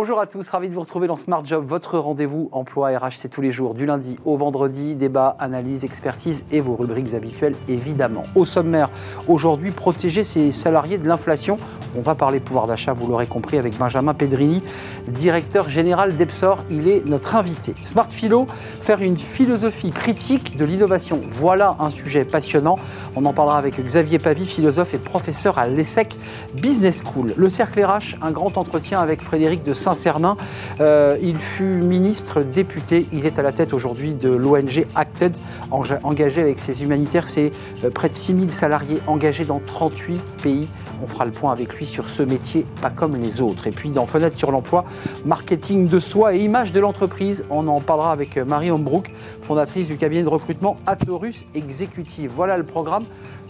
Bonjour à tous, ravi de vous retrouver dans Smart Job, votre rendez-vous emploi RH, c'est tous les jours, du lundi au vendredi, débat, analyse, expertise et vos rubriques habituelles évidemment. Au sommaire, aujourd'hui, protéger ses salariés de l'inflation. On va parler pouvoir d'achat, vous l'aurez compris, avec Benjamin Pedrini, directeur général d'Epsor. Il est notre invité. Smart Philo, faire une philosophie critique de l'innovation. Voilà un sujet passionnant. On en parlera avec Xavier Pavie, philosophe et professeur à l'ESSEC Business School. Le Cercle RH, un grand entretien avec Frédéric de Saint-Cernin. Euh, il fut ministre, député. Il est à la tête aujourd'hui de l'ONG Acted, engagé avec ses humanitaires. C'est euh, près de 6000 salariés engagés dans 38 pays. On fera le point avec lui sur ce métier pas comme les autres. Et puis dans Fenêtre sur l'emploi, marketing de soi et image de l'entreprise. On en parlera avec Marie Hombrook, fondatrice du cabinet de recrutement Atorus Executive. Voilà le programme.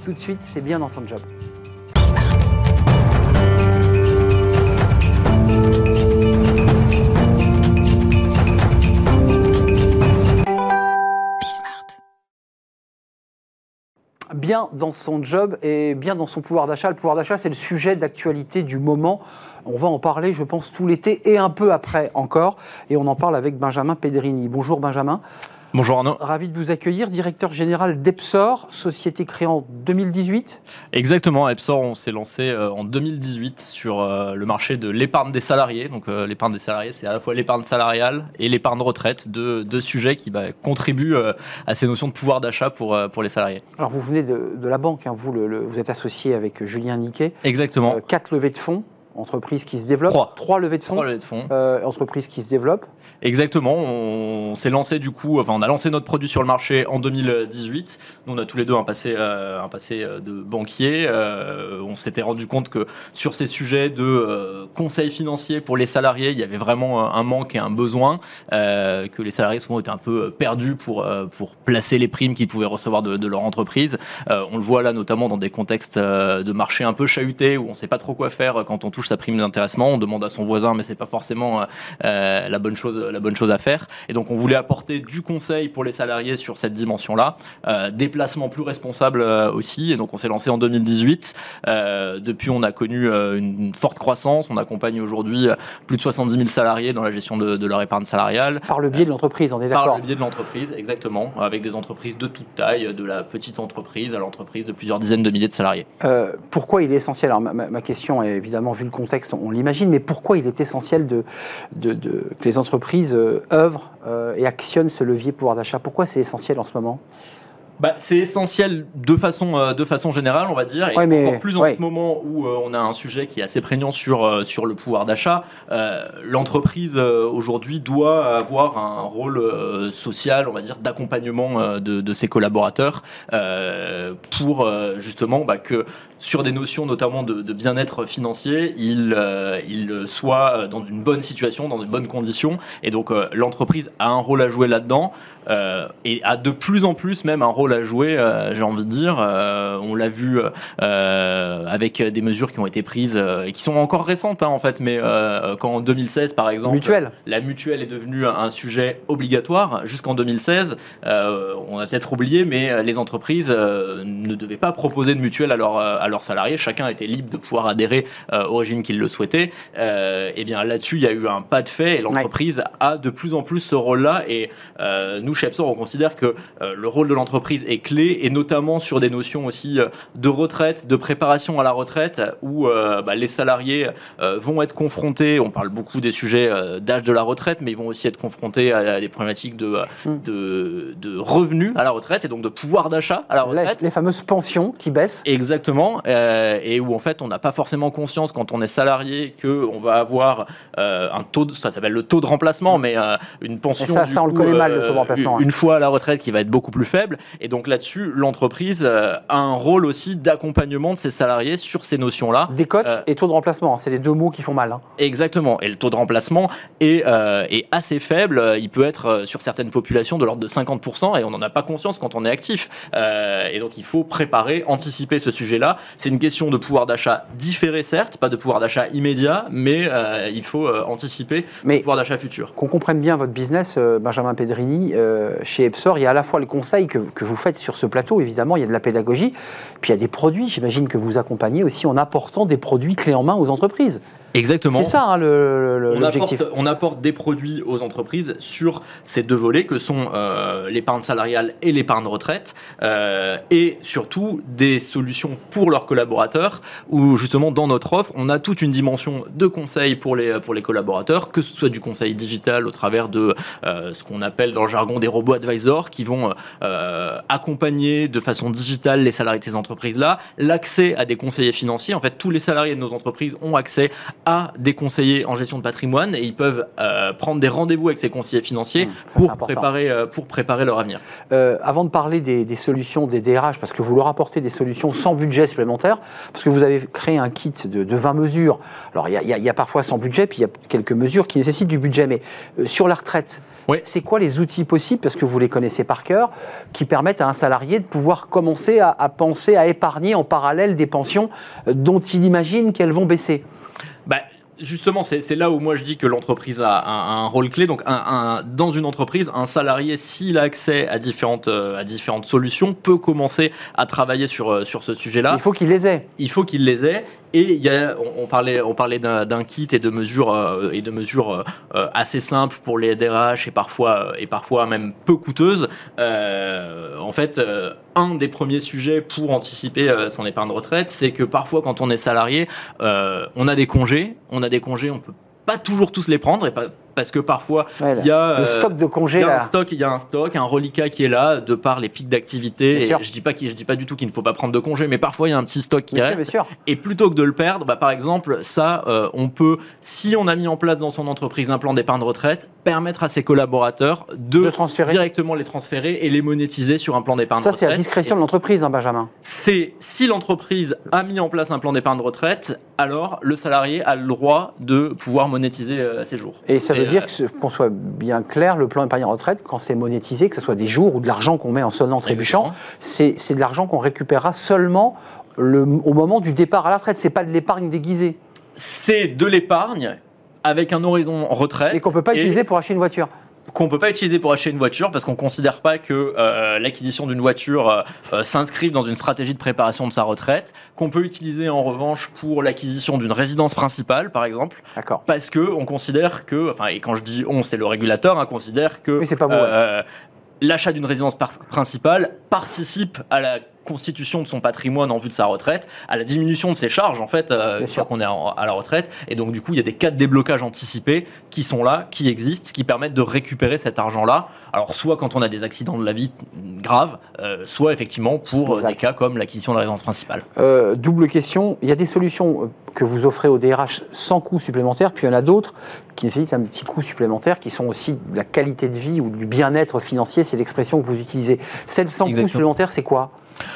Tout de suite, c'est bien dans son job. Bien dans son job et bien dans son pouvoir d'achat. Le pouvoir d'achat, c'est le sujet d'actualité du moment. On va en parler, je pense, tout l'été et un peu après encore. Et on en parle avec Benjamin Pedrini. Bonjour Benjamin. Bonjour Arnaud. Ravi de vous accueillir, directeur général d'Epsor, société créée en 2018. Exactement, Epsor, on s'est lancé euh, en 2018 sur euh, le marché de l'épargne des salariés. Donc euh, l'épargne des salariés, c'est à la fois l'épargne salariale et l'épargne retraite, deux, deux, sujets qui bah, contribuent à ces notions de pouvoir d'achat pour, pour les salariés. Alors vous venez de, la banque, hein. vous, vous êtes associé avec Julien Niquet. Exactement. quatre levées de fonds entreprise qui se développe. Trois. Trois levées de fonds. Trois levées de fonds. Euh, entreprise qui se développe. Exactement. On, s'est lancé du coup, enfin, on a lancé notre produit sur le marché en 2018. Nous, on a tous les deux un passé, euh, un passé euh, de banquier. Euh, on s'était rendu compte que sur ces sujets de conseil financier pour les salariés, il y avait vraiment un manque et un besoin. que les salariés souvent étaient un peu perdus pour, pour placer les primes qu'ils pouvaient recevoir de, de leur entreprise. on le voit là notamment dans des contextes de marché un peu chahutés où on ne sait pas trop quoi faire quand on touche sa prime d'intéressement, on demande à son voisin, mais c'est pas forcément euh, euh, la bonne chose, la bonne chose à faire. Et donc on voulait apporter du conseil pour les salariés sur cette dimension-là, euh, des placements plus responsables aussi. Et donc on s'est lancé en 2018. depuis, on a connu une forte croissance. On accompagne aujourd'hui plus de 70 000 salariés dans la gestion de, leur épargne salariale. Par le biais de l'entreprise, on est d'accord. Par le biais de l'entreprise, exactement, avec des entreprises de toute taille, de la petite entreprise à l'entreprise de plusieurs dizaines de milliers de salariés. pourquoi il est essentiel? Alors ma, ma, question est évidemment, vu le on l'imagine, mais pourquoi il est essentiel que les entreprises euh, œuvrent euh, et actionnent ce levier pouvoir d'achat? Pourquoi c'est essentiel en ce moment? Bah, c'est essentiel de façon, euh, de façon générale, on va dire, et encore plus en ce moment où euh, on a un sujet qui est assez prégnant sur, euh, sur le pouvoir d'achat. L'entreprise aujourd'hui doit avoir un rôle social, on va dire, d'accompagnement de, de, ses collaborateurs pour justement bah, que sur des notions notamment de, de bien-être financier, ils il soient dans une bonne situation, dans de bonnes conditions. Et donc l'entreprise a un rôle à jouer là-dedans et a de plus en plus même un rôle à jouer, euh, j'ai envie de dire. Euh, on l'a vu euh, avec des mesures qui ont été prises et qui sont encore récentes hein, en fait, mais quand en 2016 par exemple, mutuelle. la mutuelle est devenue un sujet obligatoire jusqu'en 2016. on a peut-être oublié, mais les entreprises ne devaient pas proposer de mutuelle à, à leurs salariés. Chacun était libre de pouvoir adhérer au régime qu'il le souhaitait. et bien là-dessus, il y a eu un pas de fait et l'entreprise a de plus en plus ce rôle-là. Et nous, chez Epsor, on considère que le rôle de l'entreprise est clé, et notamment sur des notions aussi euh, de retraite, de préparation à la retraite, où euh, bah, les salariés euh, vont être confrontés, on parle beaucoup des sujets d'âge de la retraite, mais ils vont aussi être confrontés à des problématiques de, mm. de, de revenus à la retraite, et donc de pouvoir d'achat à la retraite. Les, fameuses pensions qui baissent. Exactement, et où en fait on n'a pas forcément conscience quand on est salarié qu'on va avoir un taux, de, ça s'appelle le taux de remplacement, mais une pension... ça, ça on le connaît mal, le taux de remplacement. Une fois à la retraite qui va être beaucoup plus faible, et donc là-dessus, l'entreprise euh, a un rôle aussi d'accompagnement de ses salariés sur ces notions-là. Décote euh, et taux de remplacement, hein, c'est les deux mots qui font mal. Hein. Exactement. Et le taux de remplacement est, euh, est, assez faible. Il peut être sur certaines populations de l'ordre de 50% et on n'en a pas conscience quand on est actif. et donc il faut préparer, anticiper ce sujet-là. C'est une question de pouvoir d'achat différé, certes, pas de pouvoir d'achat immédiat, mais il faut anticiper le pouvoir d'achat futur. Qu'on comprenne bien votre business, Benjamin Pedrini, chez Epsor, il y a à la fois le conseil que, que vous faites sur ce plateau, évidemment, il y a de la pédagogie, puis il y a des produits, j'imagine que vous accompagnez aussi en apportant des produits clés en main aux entreprises. Exactement. C'est ça hein, l'objectif. On, on, apporte des produits aux entreprises sur ces deux volets que sont euh, l'épargne salariale et l'épargne retraite, euh, et surtout des solutions pour leurs collaborateurs, où justement dans notre offre, on a toute une dimension de conseil pour les, pour les collaborateurs, que ce soit du conseil digital au travers de euh, ce qu'on appelle dans le jargon des robots advisors, qui vont accompagner de façon digitale les salariés de ces entreprises-là, l'accès à des conseillers financiers. En fait, tous les salariés de nos entreprises ont accès à des conseillers en gestion de patrimoine et ils peuvent euh, prendre des rendez-vous avec ces conseillers financiers mmh, pour, préparer, euh, pour préparer leur avenir. Euh, avant de parler des, solutions des DRH, parce que vous leur apportez des solutions sans budget supplémentaire, parce que vous avez créé un kit de, 20 mesures. Alors il y, a parfois sans budget, puis il y a quelques mesures qui nécessitent du budget, mais sur la retraite, c'est quoi les outils possibles, parce que vous les connaissez par cœur, qui permettent à un salarié de pouvoir commencer à, à penser à épargner en parallèle des pensions dont il imagine qu'elles vont baisser justement, c'est là où moi je dis que l'entreprise a, un, rôle clé. Donc, un, dans une entreprise, un salarié, s'il a accès à différentes, euh, à différentes solutions, peut commencer à travailler sur, euh, sur ce sujet-là. Il faut qu'il les ait. Il faut qu'il les ait. Et on, parlait, on parlait d'un kit et de mesures, euh, et de mesures assez simples pour les DRH et parfois, et parfois même peu coûteuses. en fait, un des premiers sujets pour anticiper son épargne de retraite, c'est que parfois quand on est salarié, on a des congés, on a des congés, on peut pas toujours tous les prendre et pas parce que parfois il y a le stock de congés. Il y a un stock, il y a un stock, un reliquat qui est là de par les pics d'activité. Je dis pas je dis pas du tout qu'il ne faut pas prendre de congés, mais parfois il y a un petit stock qui reste. Et plutôt que de le perdre, bah, par exemple, ça, euh, on peut, si on a mis en place dans son entreprise un plan d'épargne retraite, permettre à ses collaborateurs de, directement les transférer et les monétiser sur un plan d'épargne retraite. Ça, c'est à discrétion de l'entreprise, hein, Benjamin. C'est si l'entreprise a mis en place un plan d'épargne retraite, alors le salarié a le droit de pouvoir monétiser euh, ses jours. Et ça veut dire qu'on soit bien clair, le plan épargne retraite, quand c'est monétisé, que ce soit des jours ou de l'argent qu'on met en sonnant trébuchant, c'est de l'argent qu'on récupérera seulement le, au moment du départ à la retraite. C'est pas de l'épargne déguisée. C'est de l'épargne avec un horizon retraite. Et qu'on ne peut pas utiliser pour acheter une voiture qu'on peut pas utiliser pour acheter une voiture parce qu'on considère pas que euh, l'acquisition d'une voiture euh, euh, s'inscrive dans une stratégie de préparation de sa retraite, qu'on peut utiliser en revanche pour l'acquisition d'une résidence principale, par exemple. D'accord. Parce que on considère que, enfin, et quand je dis on, c'est le régulateur, hein, considère que l'achat d'une résidence principale participe à la constitution de son patrimoine en vue de sa retraite, à la diminution de ses charges en fait, euh, une fois qu'on est à la retraite. Et donc du coup, il y a des cas de déblocage anticipés qui sont là, qui existent, qui permettent de récupérer cet argent-là. Alors soit quand on a des accidents de la vie graves, euh, soit effectivement pour euh, des cas comme l'acquisition de la résidence principale. double question, il y a des solutions que vous offrez au DRH sans coût supplémentaire, puis il y en a d'autres qui nécessitent un petit coût supplémentaire, qui sont aussi de la qualité de vie ou du bien-être financier, c'est l'expression que vous utilisez. Celle sans coût supplémentaire, c'est quoi?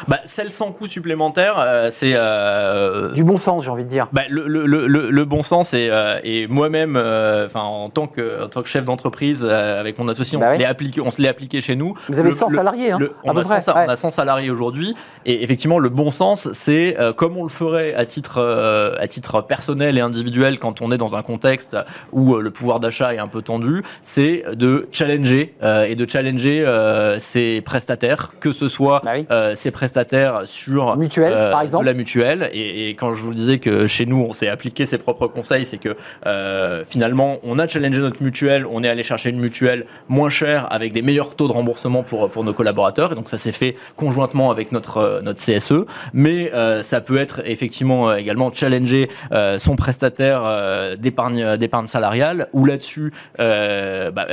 Bah, Celle sans coût supplémentaire, euh, c'est. Euh, du bon sens, j'ai envie de dire. Bah, le, le, le, le, bon sens, et, euh, et moi-même, en, tant que, en tant que chef d'entreprise, avec mon associé, on, bah se l'est appliqué, on se l'est appliqué chez nous. Vous avez 100 salariés, hein, on, a 100, on, a 100, salariés aujourd'hui, et effectivement, le bon sens, c'est comme on le ferait à titre, à titre personnel et individuel quand on est dans un contexte où le pouvoir d'achat est un peu tendu, c'est de challenger et de challenger ses prestataires, que ce soit bah ses prestataires sur mutuelle, euh, par exemple. la mutuelle. Et, quand je vous disais que chez nous, on s'est appliqué ses propres conseils, c'est que euh, finalement, on a challengé notre mutuelle, on est allé chercher une mutuelle moins chère avec des meilleurs taux de remboursement pour, pour nos collaborateurs. Et donc, ça s'est fait conjointement avec notre, euh, notre CSE. Mais ça peut être effectivement également challenger son prestataire d'épargne, d'épargne salariale, ou là-dessus, bah,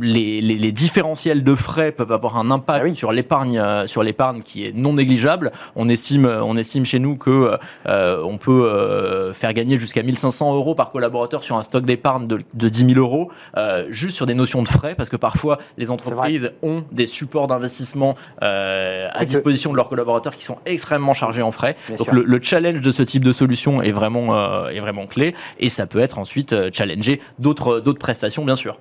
les, les, différentiels de frais peuvent avoir un impact ah sur l'épargne, sur l'épargne qui est non négligeable. On estime, on estime chez nous que euh, on peut euh, faire gagner jusqu'à 1500 euros par collaborateur sur un stock d'épargne de, de 10 000 euros, euh, juste sur des notions de frais, parce que parfois les entreprises ont des supports d'investissement à disposition de leurs collaborateurs qui sont extrêmement chargés en frais. Donc le, challenge de ce type de solution est vraiment, est vraiment clé, et ça peut être ensuite challenger d'autres d'autres prestations, bien sûr.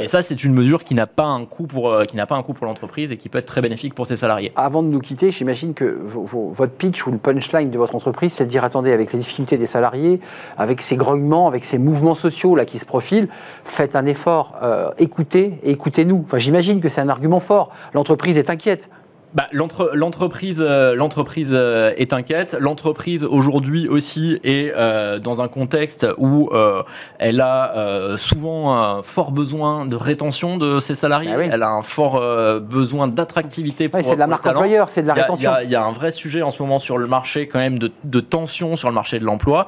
Et ça, c'est une mesure qui n'a pas un coût pour qui n'a pas un coût pour l'entreprise et qui peut être très bénéfique pour ses salariés. Avant de nous quitter j'imagine que votre pitch ou le punchline de votre entreprise, c'est de dire attendez, avec les difficultés des salariés, avec ces grognements, avec ces mouvements sociaux là qui se profilent, faites un effort, euh, écoutez et écoutez-nous. J'imagine que c'est un argument fort. L'entreprise est inquiète. Bah, L'entreprise euh, l'entreprise euh, est inquiète. L'entreprise aujourd'hui aussi est euh, dans un contexte où elle a souvent un fort besoin de rétention de ses salariés. Ah elle a un fort besoin d'attractivité pour. c'est de la marque employeur, c'est de la rétention. Il y, a un vrai sujet en ce moment sur le marché quand même de, de tension sur le marché de l'emploi,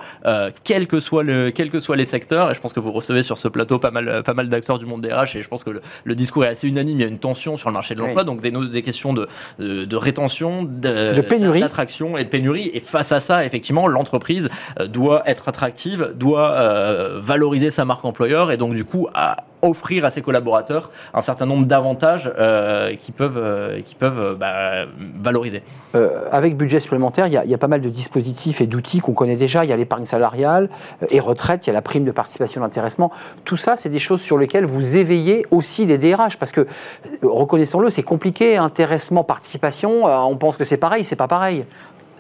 quel que soit le, quels que soient les secteurs. Et je pense que vous recevez sur ce plateau pas mal, pas mal d'acteurs du monde des RH et je pense que le, discours est assez unanime. Il y a une tension sur le marché de l'emploi, donc des, des questions de de, rétention, de, pénurie, d'attraction et de pénurie. Et face à ça, effectivement, l'entreprise euh, doit être attractive, doit euh, valoriser sa marque employeur et donc du coup à offrir à ses collaborateurs un certain nombre d'avantages euh, qui peuvent, qui peuvent bah, valoriser. avec budget supplémentaire, il y, a, pas mal de dispositifs et d'outils qu'on connaît déjà. Il y a l'épargne salariale et retraite, il y a la prime de participation d'intéressement. Tout ça, c'est des choses sur lesquelles vous éveillez aussi les DRH parce que, reconnaissons-le, c'est compliqué, intéressement, participation euh, on pense que c'est pareil, c'est pas pareil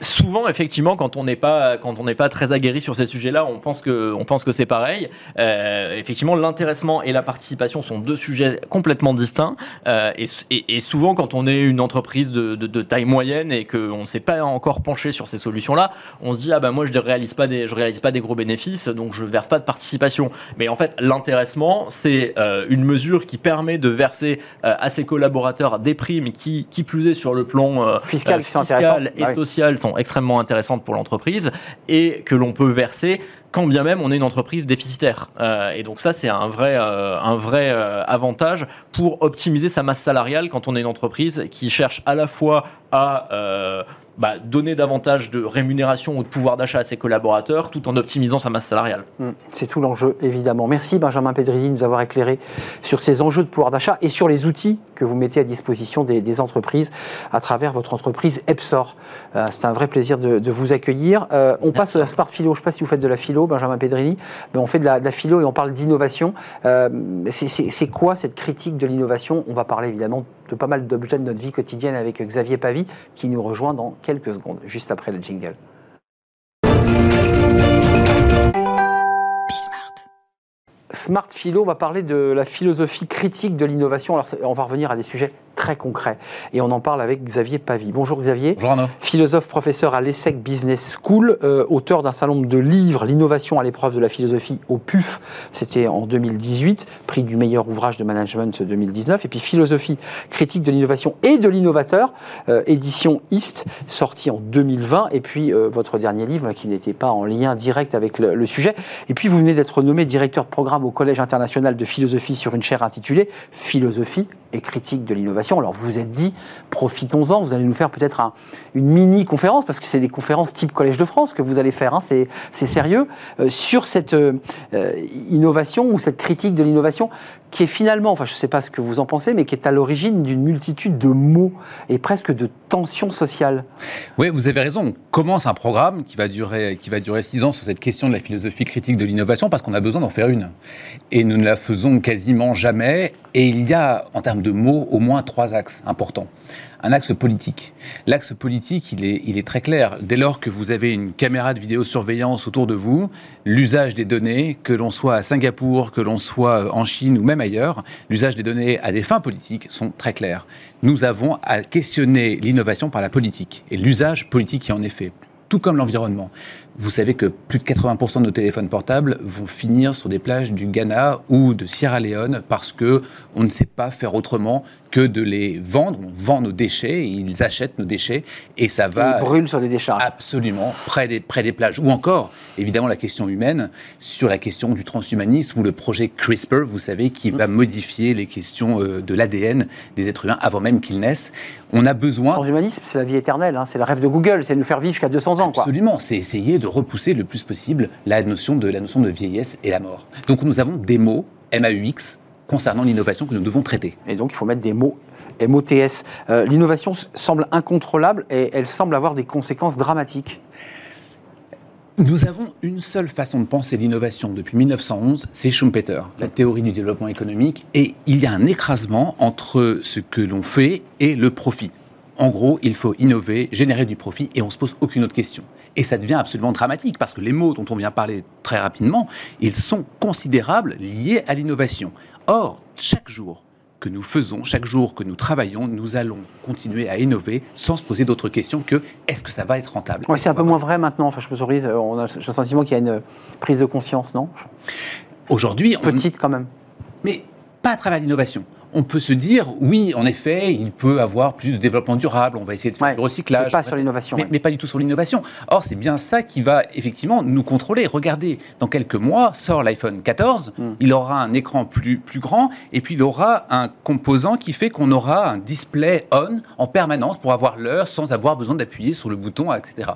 souvent, effectivement, quand on n'est pas quand on n'est pas très aguerri sur ces sujets-là, on pense que on pense que c'est pareil. Euh, effectivement, l'intéressement et la participation sont deux sujets complètement distincts. Euh, et, souvent, quand on est une entreprise de, taille moyenne et qu'on ne s'est pas encore penché sur ces solutions-là, on se dit ah ben moi je ne réalise pas des je réalise pas des gros bénéfices, donc je verse pas de participation. Mais en fait, l'intéressement, c'est euh, une mesure qui permet de verser à ses collaborateurs des primes qui qui plus est sur le plan fiscal, fiscal et social extrêmement intéressantes pour l'entreprise et que l'on peut verser quand bien même on est une entreprise déficitaire. Euh, et donc ça, c'est un vrai, euh, un vrai euh, avantage pour optimiser sa masse salariale quand on est une entreprise qui cherche à la fois à bah, donner davantage de rémunération ou de pouvoir d'achat à ses collaborateurs tout en optimisant sa masse salariale. Hum, c'est tout l'enjeu, évidemment. Merci Benjamin Pedrini de nous avoir éclairé sur ces enjeux de pouvoir d'achat et sur les outils que vous mettez à disposition des, entreprises à travers votre entreprise Epsor. Euh, c'est un vrai plaisir de, vous accueillir. Euh, on passe à la Smart Philo. Je ne sais pas si vous faites de la philo, Benjamin Pedrini, mais on fait de la, philo et on parle d'innovation. Euh, c'est quoi cette critique de l'innovation? On va parler évidemment de pas mal d'objets de notre vie quotidienne avec Xavier Pavie qui nous rejoint dans quelques secondes, juste après le jingle. Smart Philo, on va parler de la philosophie critique de l'innovation. Alors, on va revenir à des sujets très concret. Et on en parle avec Xavier Pavie. Bonjour Xavier. Bonjour Arnaud. Philosophe, professeur à l'ESSEC Business School, euh, auteur d'un certain nombre de livres, L'innovation à l'épreuve de la philosophie au PUF, c'était en 2018, prix du meilleur ouvrage de management 2019, et puis Philosophie critique de l'innovation et de l'innovateur, euh, édition East, sorti en 2020, et puis euh, votre dernier livre qui n'était pas en lien direct avec le, le sujet. Et puis vous venez d'être nommé directeur de programme au Collège international de philosophie sur une chaire intitulée Philosophie et critique de l'innovation. Alors vous vous êtes dit, profitons-en, vous allez nous faire peut-être une mini-conférence, parce que c'est des conférences type Collège de France que vous allez faire, hein, c'est sérieux, euh, sur cette euh, innovation ou cette critique de l'innovation qui est finalement, enfin je ne sais pas ce que vous en pensez, mais qui est à l'origine d'une multitude de mots et presque de tensions sociales. Oui, vous avez raison. On commence un programme qui va durer, qui va durer six ans sur cette question de la philosophie critique de l'innovation parce qu'on a besoin d'en faire une. Et nous ne la faisons quasiment jamais. Et il y a, en termes de mots, au moins trois axes importants un axe politique. L'axe politique, il est, il très clair. Dès lors que vous avez une caméra de vidéosurveillance autour de vous, l'usage des données, que l'on soit à Singapour, que l'on soit en Chine ou même ailleurs, l'usage des données à des fins politiques sont très clairs. Nous avons à questionner l'innovation par la politique et l'usage politique qui en est fait tout comme l'environnement. Vous savez que plus de 80% de nos téléphones portables vont finir sur des plages du Ghana ou de Sierra Leone parce que on ne sait pas faire autrement que de les vendre. On vend nos déchets, ils achètent nos déchets et ça va. Ils brûlent sur des décharges. Absolument, près des, près des plages. Ou encore, évidemment, la question humaine sur la question du transhumanisme ou le projet CRISPR, vous savez, qui va modifier les questions euh, de l'ADN des êtres humains avant même qu'ils naissent. On a besoin. Le transhumanisme, c'est la vie éternelle, hein. c'est le rêve de Google, c'est de nous faire vivre jusqu'à 200 ans. Absolument, c'est essayer de repousser le plus possible la notion de, la notion de vieillesse et la mort. Donc nous avons des mots, MAUX, concernant l'innovation que nous devons traiter. Et donc il faut mettre des mots MOTS. Euh, l'innovation semble incontrôlable et elle semble avoir des conséquences dramatiques. Nous avons une seule façon de penser l'innovation depuis 1911, c'est Schumpeter, la théorie du développement économique, et il y a un écrasement entre ce que l'on fait et le profit. En gros, il faut innover, générer du profit, et on se pose aucune autre question. Et ça devient absolument dramatique parce que les mots dont on vient parler très rapidement, ils sont considérables liés à l'innovation. Or, chaque jour, que nous faisons, chaque jour que nous travaillons, nous allons continuer à innover sans se poser d'autres questions que est-ce que ça va être rentable? Ouais, C'est un peu moins vrai maintenant, enfin, je me souris, on a le sentiment qu'il y a une prise de conscience, non? Aujourd'hui, Petite quand même. Mais pas à travers l'innovation on peut se dire, oui, en effet, il peut avoir plus de développement durable, on va essayer de faire du recyclage. Mais pas sur l'innovation. Mais, pas du tout sur l'innovation. Or, c'est bien ça qui va effectivement nous contrôler. Regardez, dans quelques mois, sort l'iPhone 14, hmm. il aura un écran plus, plus grand, et puis il aura un composant qui fait qu'on aura un display on en permanence pour avoir l'heure sans avoir besoin d'appuyer sur le bouton, etc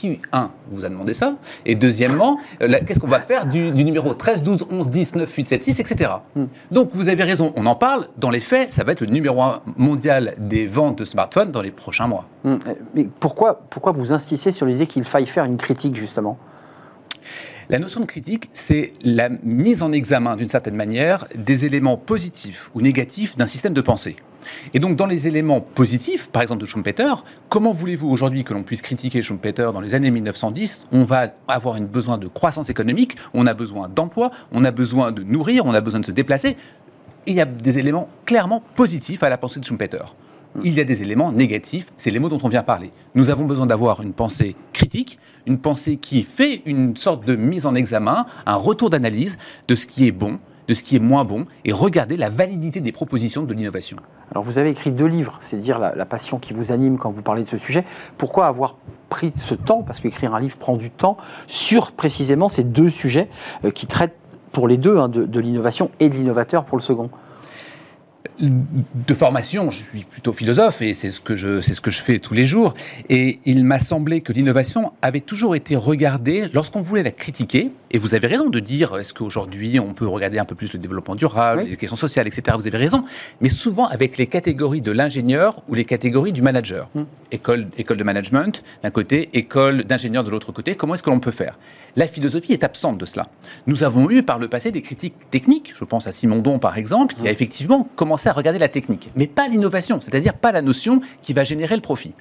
qui, un, vous a demandé ça Et deuxièmement, euh, qu'est-ce qu'on va faire du, numéro 13, 12, 11, 10, 9, 8, 7, 6, etc. Donc vous avez raison, on en parle. Dans les faits, ça va être le numéro 1 mondial des ventes de smartphones dans les prochains mois. Hmm. Mais pourquoi, pourquoi vous insistez sur l'idée qu'il faille faire une critique, justement? La notion de critique, c'est la mise en examen, d'une certaine manière, des éléments positifs ou négatifs d'un système de pensée. Et donc, dans les éléments positifs, par exemple de Schumpeter, comment voulez-vous aujourd'hui que l'on puisse critiquer Schumpeter dans les années 1910 On va avoir un besoin de croissance économique, on a besoin d'emploi, on a besoin de nourrir, on a besoin de se déplacer. il y a des éléments clairement positifs à la pensée de Schumpeter. Il y a des éléments négatifs, c'est les mots dont on vient parler. Nous avons besoin d'avoir une pensée critique, une pensée qui fait une sorte de mise en examen, un retour d'analyse de ce qui est bon, de ce qui est moins bon et regarder la validité des propositions de l'innovation. Alors vous avez écrit deux livres, c'est dire la, passion qui vous anime quand vous parlez de ce sujet. Pourquoi avoir pris ce temps, parce qu'écrire un livre prend du temps, sur précisément ces deux sujets euh, qui traitent pour les deux hein, de l'innovation et de l'innovateur pour le second de formation, je suis plutôt philosophe et c'est ce que je c'est ce que je fais tous les jours. Et il m'a semblé que l'innovation avait toujours été regardée lorsqu'on voulait la critiquer. Et vous avez raison de dire est-ce qu'aujourd'hui on peut regarder un peu plus le développement durable, les questions sociales, etc. Vous avez raison. Mais souvent avec les catégories de l'ingénieur ou les catégories du manager. Hmm. École école de management d'un côté, école d'ingénieur de l'autre côté. Comment est-ce que l'on peut faire? La philosophie est absente de cela. Nous avons eu par le passé des critiques techniques. Je pense à Simondon par exemple, qui a effectivement commencé à regarder la technique, mais pas l'innovation, c'est-à-dire pas la notion qui va générer le profit.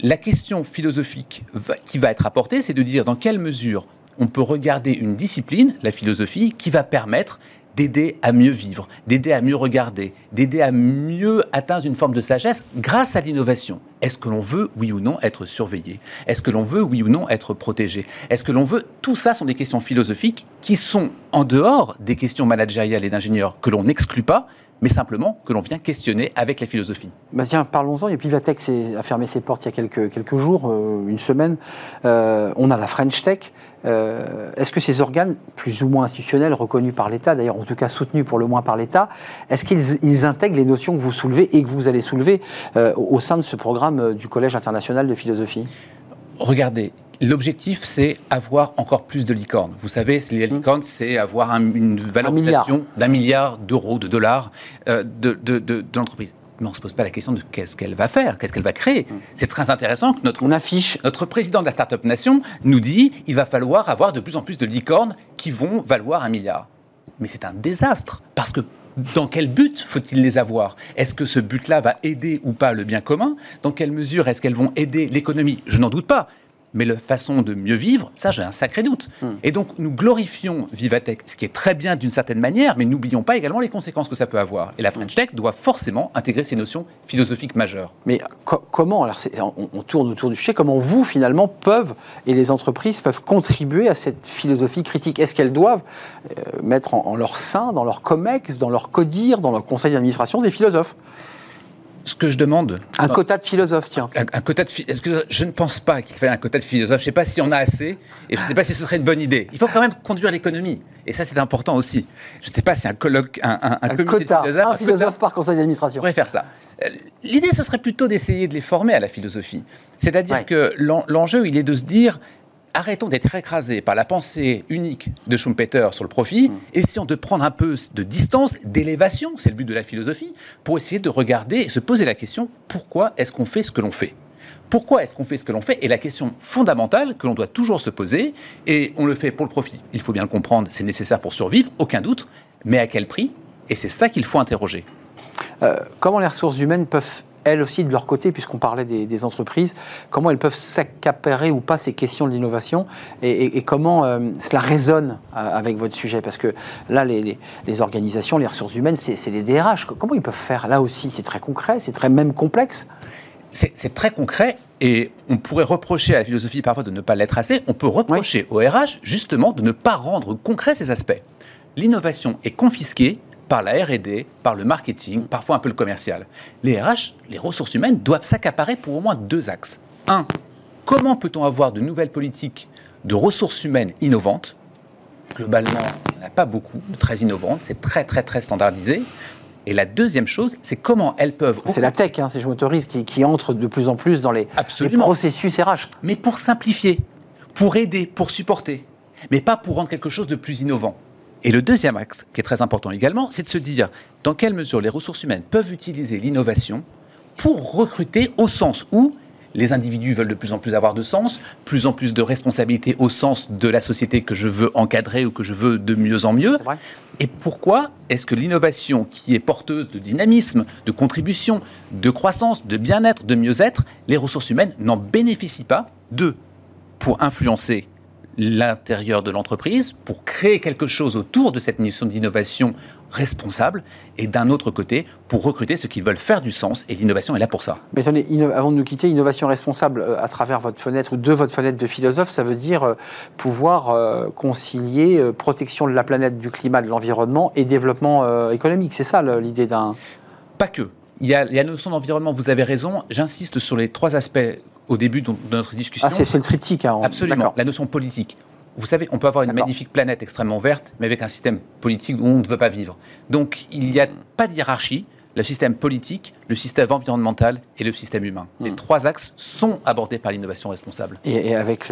La question philosophique qui va être apportée, c'est de dire dans quelle mesure on peut regarder une discipline, la philosophie, qui va permettre d'aider à mieux vivre, d'aider à mieux regarder, d'aider à mieux atteindre une forme de sagesse grâce à l'innovation. Est-ce que l'on veut, oui ou non, être surveillé? Est-ce que l'on veut, oui ou non, être protégé? Est-ce que l'on veut Tout ça sont des questions philosophiques qui sont en dehors des questions managériales et d'ingénieurs que l'on n'exclut pas, mais simplement que l'on vient questionner avec la philosophie. Bah tiens, parlons-en. Et puis Vatex a fermé ses portes il y a quelques, quelques jours, euh, une semaine. Euh, on a la French Tech. Euh, est-ce que ces organes, plus ou moins institutionnels, reconnus par l'État, d'ailleurs en tout cas soutenus pour le moins par l'État, est-ce qu'ils intègrent les notions que vous soulevez et que vous allez soulever au sein de ce programme du Collège international de philosophie? Regardez, L'objectif, c'est avoir encore plus de licornes. Vous savez, les mmh. licornes, c'est avoir une valorisation d'un milliard d'euros, de dollars euh, de, de, l'entreprise mais on ne se pose pas la question de qu'est-ce qu'elle va faire, qu'est-ce qu'elle va créer. Mmh. C'est très intéressant que notre, on affiche. notre président de la Startup Nation nous dit il va falloir avoir de plus en plus de licornes qui vont valoir un milliard. Mais c'est un désastre, parce que dans quel but faut-il les avoir? Est-ce que ce but-là va aider ou pas le bien commun? Dans quelle mesure est-ce qu'elles vont aider l'économie? Je n'en doute pas mais la façon de mieux vivre, ça j'ai un sacré doute. Hmm. Et donc nous glorifions Vivatech, ce qui est très bien d'une certaine manière, mais n'oublions pas également les conséquences que ça peut avoir. Et la French Tech doit forcément intégrer ces notions philosophiques majeures. Mais comment, alors on, tourne autour du sujet, comment vous finalement peuvent, et les entreprises peuvent contribuer à cette philosophie critique? Est-ce qu'elles doivent euh, mettre en, en, leur sein, dans leur COMEX, dans leur CODIR, dans leur conseil d'administration des philosophes? Ce que je demande. Un quota de philosophes, tiens. Un, quota de que je ne pense pas qu'il faille un quota de philosophes? Je ne sais pas si on a assez, et je ne sais pas si ce serait une bonne idée. Il faut quand même conduire l'économie, et ça c'est important aussi. Je ne sais pas si un colloque, un, un, un, quota, philosophes, un philosophe par conseil d'administration. pourrait faire ça. Euh, l'idée, ce serait plutôt d'essayer de les former à la philosophie. C'est-à-dire que l'enjeu, il est de se dire, arrêtons d'être écrasés par la pensée unique de Schumpeter sur le profit, mm. essayons de prendre un peu de distance, d'élévation, c'est le but de la philosophie, pour essayer de regarder et se poser la question pourquoi est-ce qu'on fait ce que l'on fait? Pourquoi est-ce qu'on fait ce que l'on fait? Et la question fondamentale que l'on doit toujours se poser, et on le fait pour le profit, il faut bien le comprendre, c'est nécessaire pour survivre, aucun doute, mais à quel prix? Et c'est ça qu'il faut interroger. Euh, comment les ressources humaines peuvent elles aussi de leur côté, puisqu'on parlait des, entreprises, comment elles peuvent s'accaparer ou pas ces questions de l'innovation et, comment euh, cela résonne euh, avec votre sujet Parce que là, les, organisations, les ressources humaines, c'est les DRH. Comment ils peuvent faire? Là aussi, c'est très concret, c'est très même complexe. C'est très concret et on pourrait reprocher à la philosophie parfois de ne pas l'être assez. On peut reprocher au RH justement de ne pas rendre concret ces aspects. L'innovation est confisquée par la R&D, par le marketing, parfois un peu le commercial. Les RH, les ressources humaines, doivent s'accaparer pour au moins deux axes. Un, comment peut-on avoir de nouvelles politiques de ressources humaines innovantes? Globalement, il n'y en a pas beaucoup de très innovantes, c'est très très très standardisé. Et la deuxième chose, c'est comment elles peuvent... C'est la tech, hein, c'est je m'autorise, qui, qui entre de plus en plus dans les, les processus RH. Mais pour simplifier, pour aider, pour supporter, mais pas pour rendre quelque chose de plus innovant. Et le deuxième axe, qui est très important également, c'est de se dire dans quelle mesure les ressources humaines peuvent utiliser l'innovation pour recruter au sens où les individus veulent de plus en plus avoir de sens, plus en plus de responsabilités au sens de la société que je veux encadrer ou que je veux de mieux en mieux. Et pourquoi est-ce que l'innovation qui est porteuse de dynamisme, de contribution, de croissance, de bien-être, de mieux-être, les ressources humaines n'en bénéficient pas? Deux, pour influencer l'intérieur de l'entreprise pour créer quelque chose autour de cette mission d'innovation responsable et d'un autre côté pour recruter ceux qui veulent faire du sens et l'innovation est là pour ça. Mais attendez, avant de nous quitter, innovation responsable euh, à travers votre fenêtre ou de votre fenêtre de philosophe, ça veut dire euh, pouvoir euh, concilier protection de la planète, du climat, de l'environnement et développement économique. C'est ça l'idée d'un... Pas que. Il y, a, la notion d'environnement, vous avez raison. J'insiste sur les trois aspects au début de notre discussion. Ah, c'est le triptyque. Hein, Absolument. La notion politique. Vous savez, on peut avoir une magnifique planète extrêmement verte, mais avec un système politique où on ne veut pas vivre. Donc, il n'y a pas de hiérarchie le système politique, le système environnemental et le système humain. Les hmm. trois axes sont abordés par l'innovation responsable. Et, avec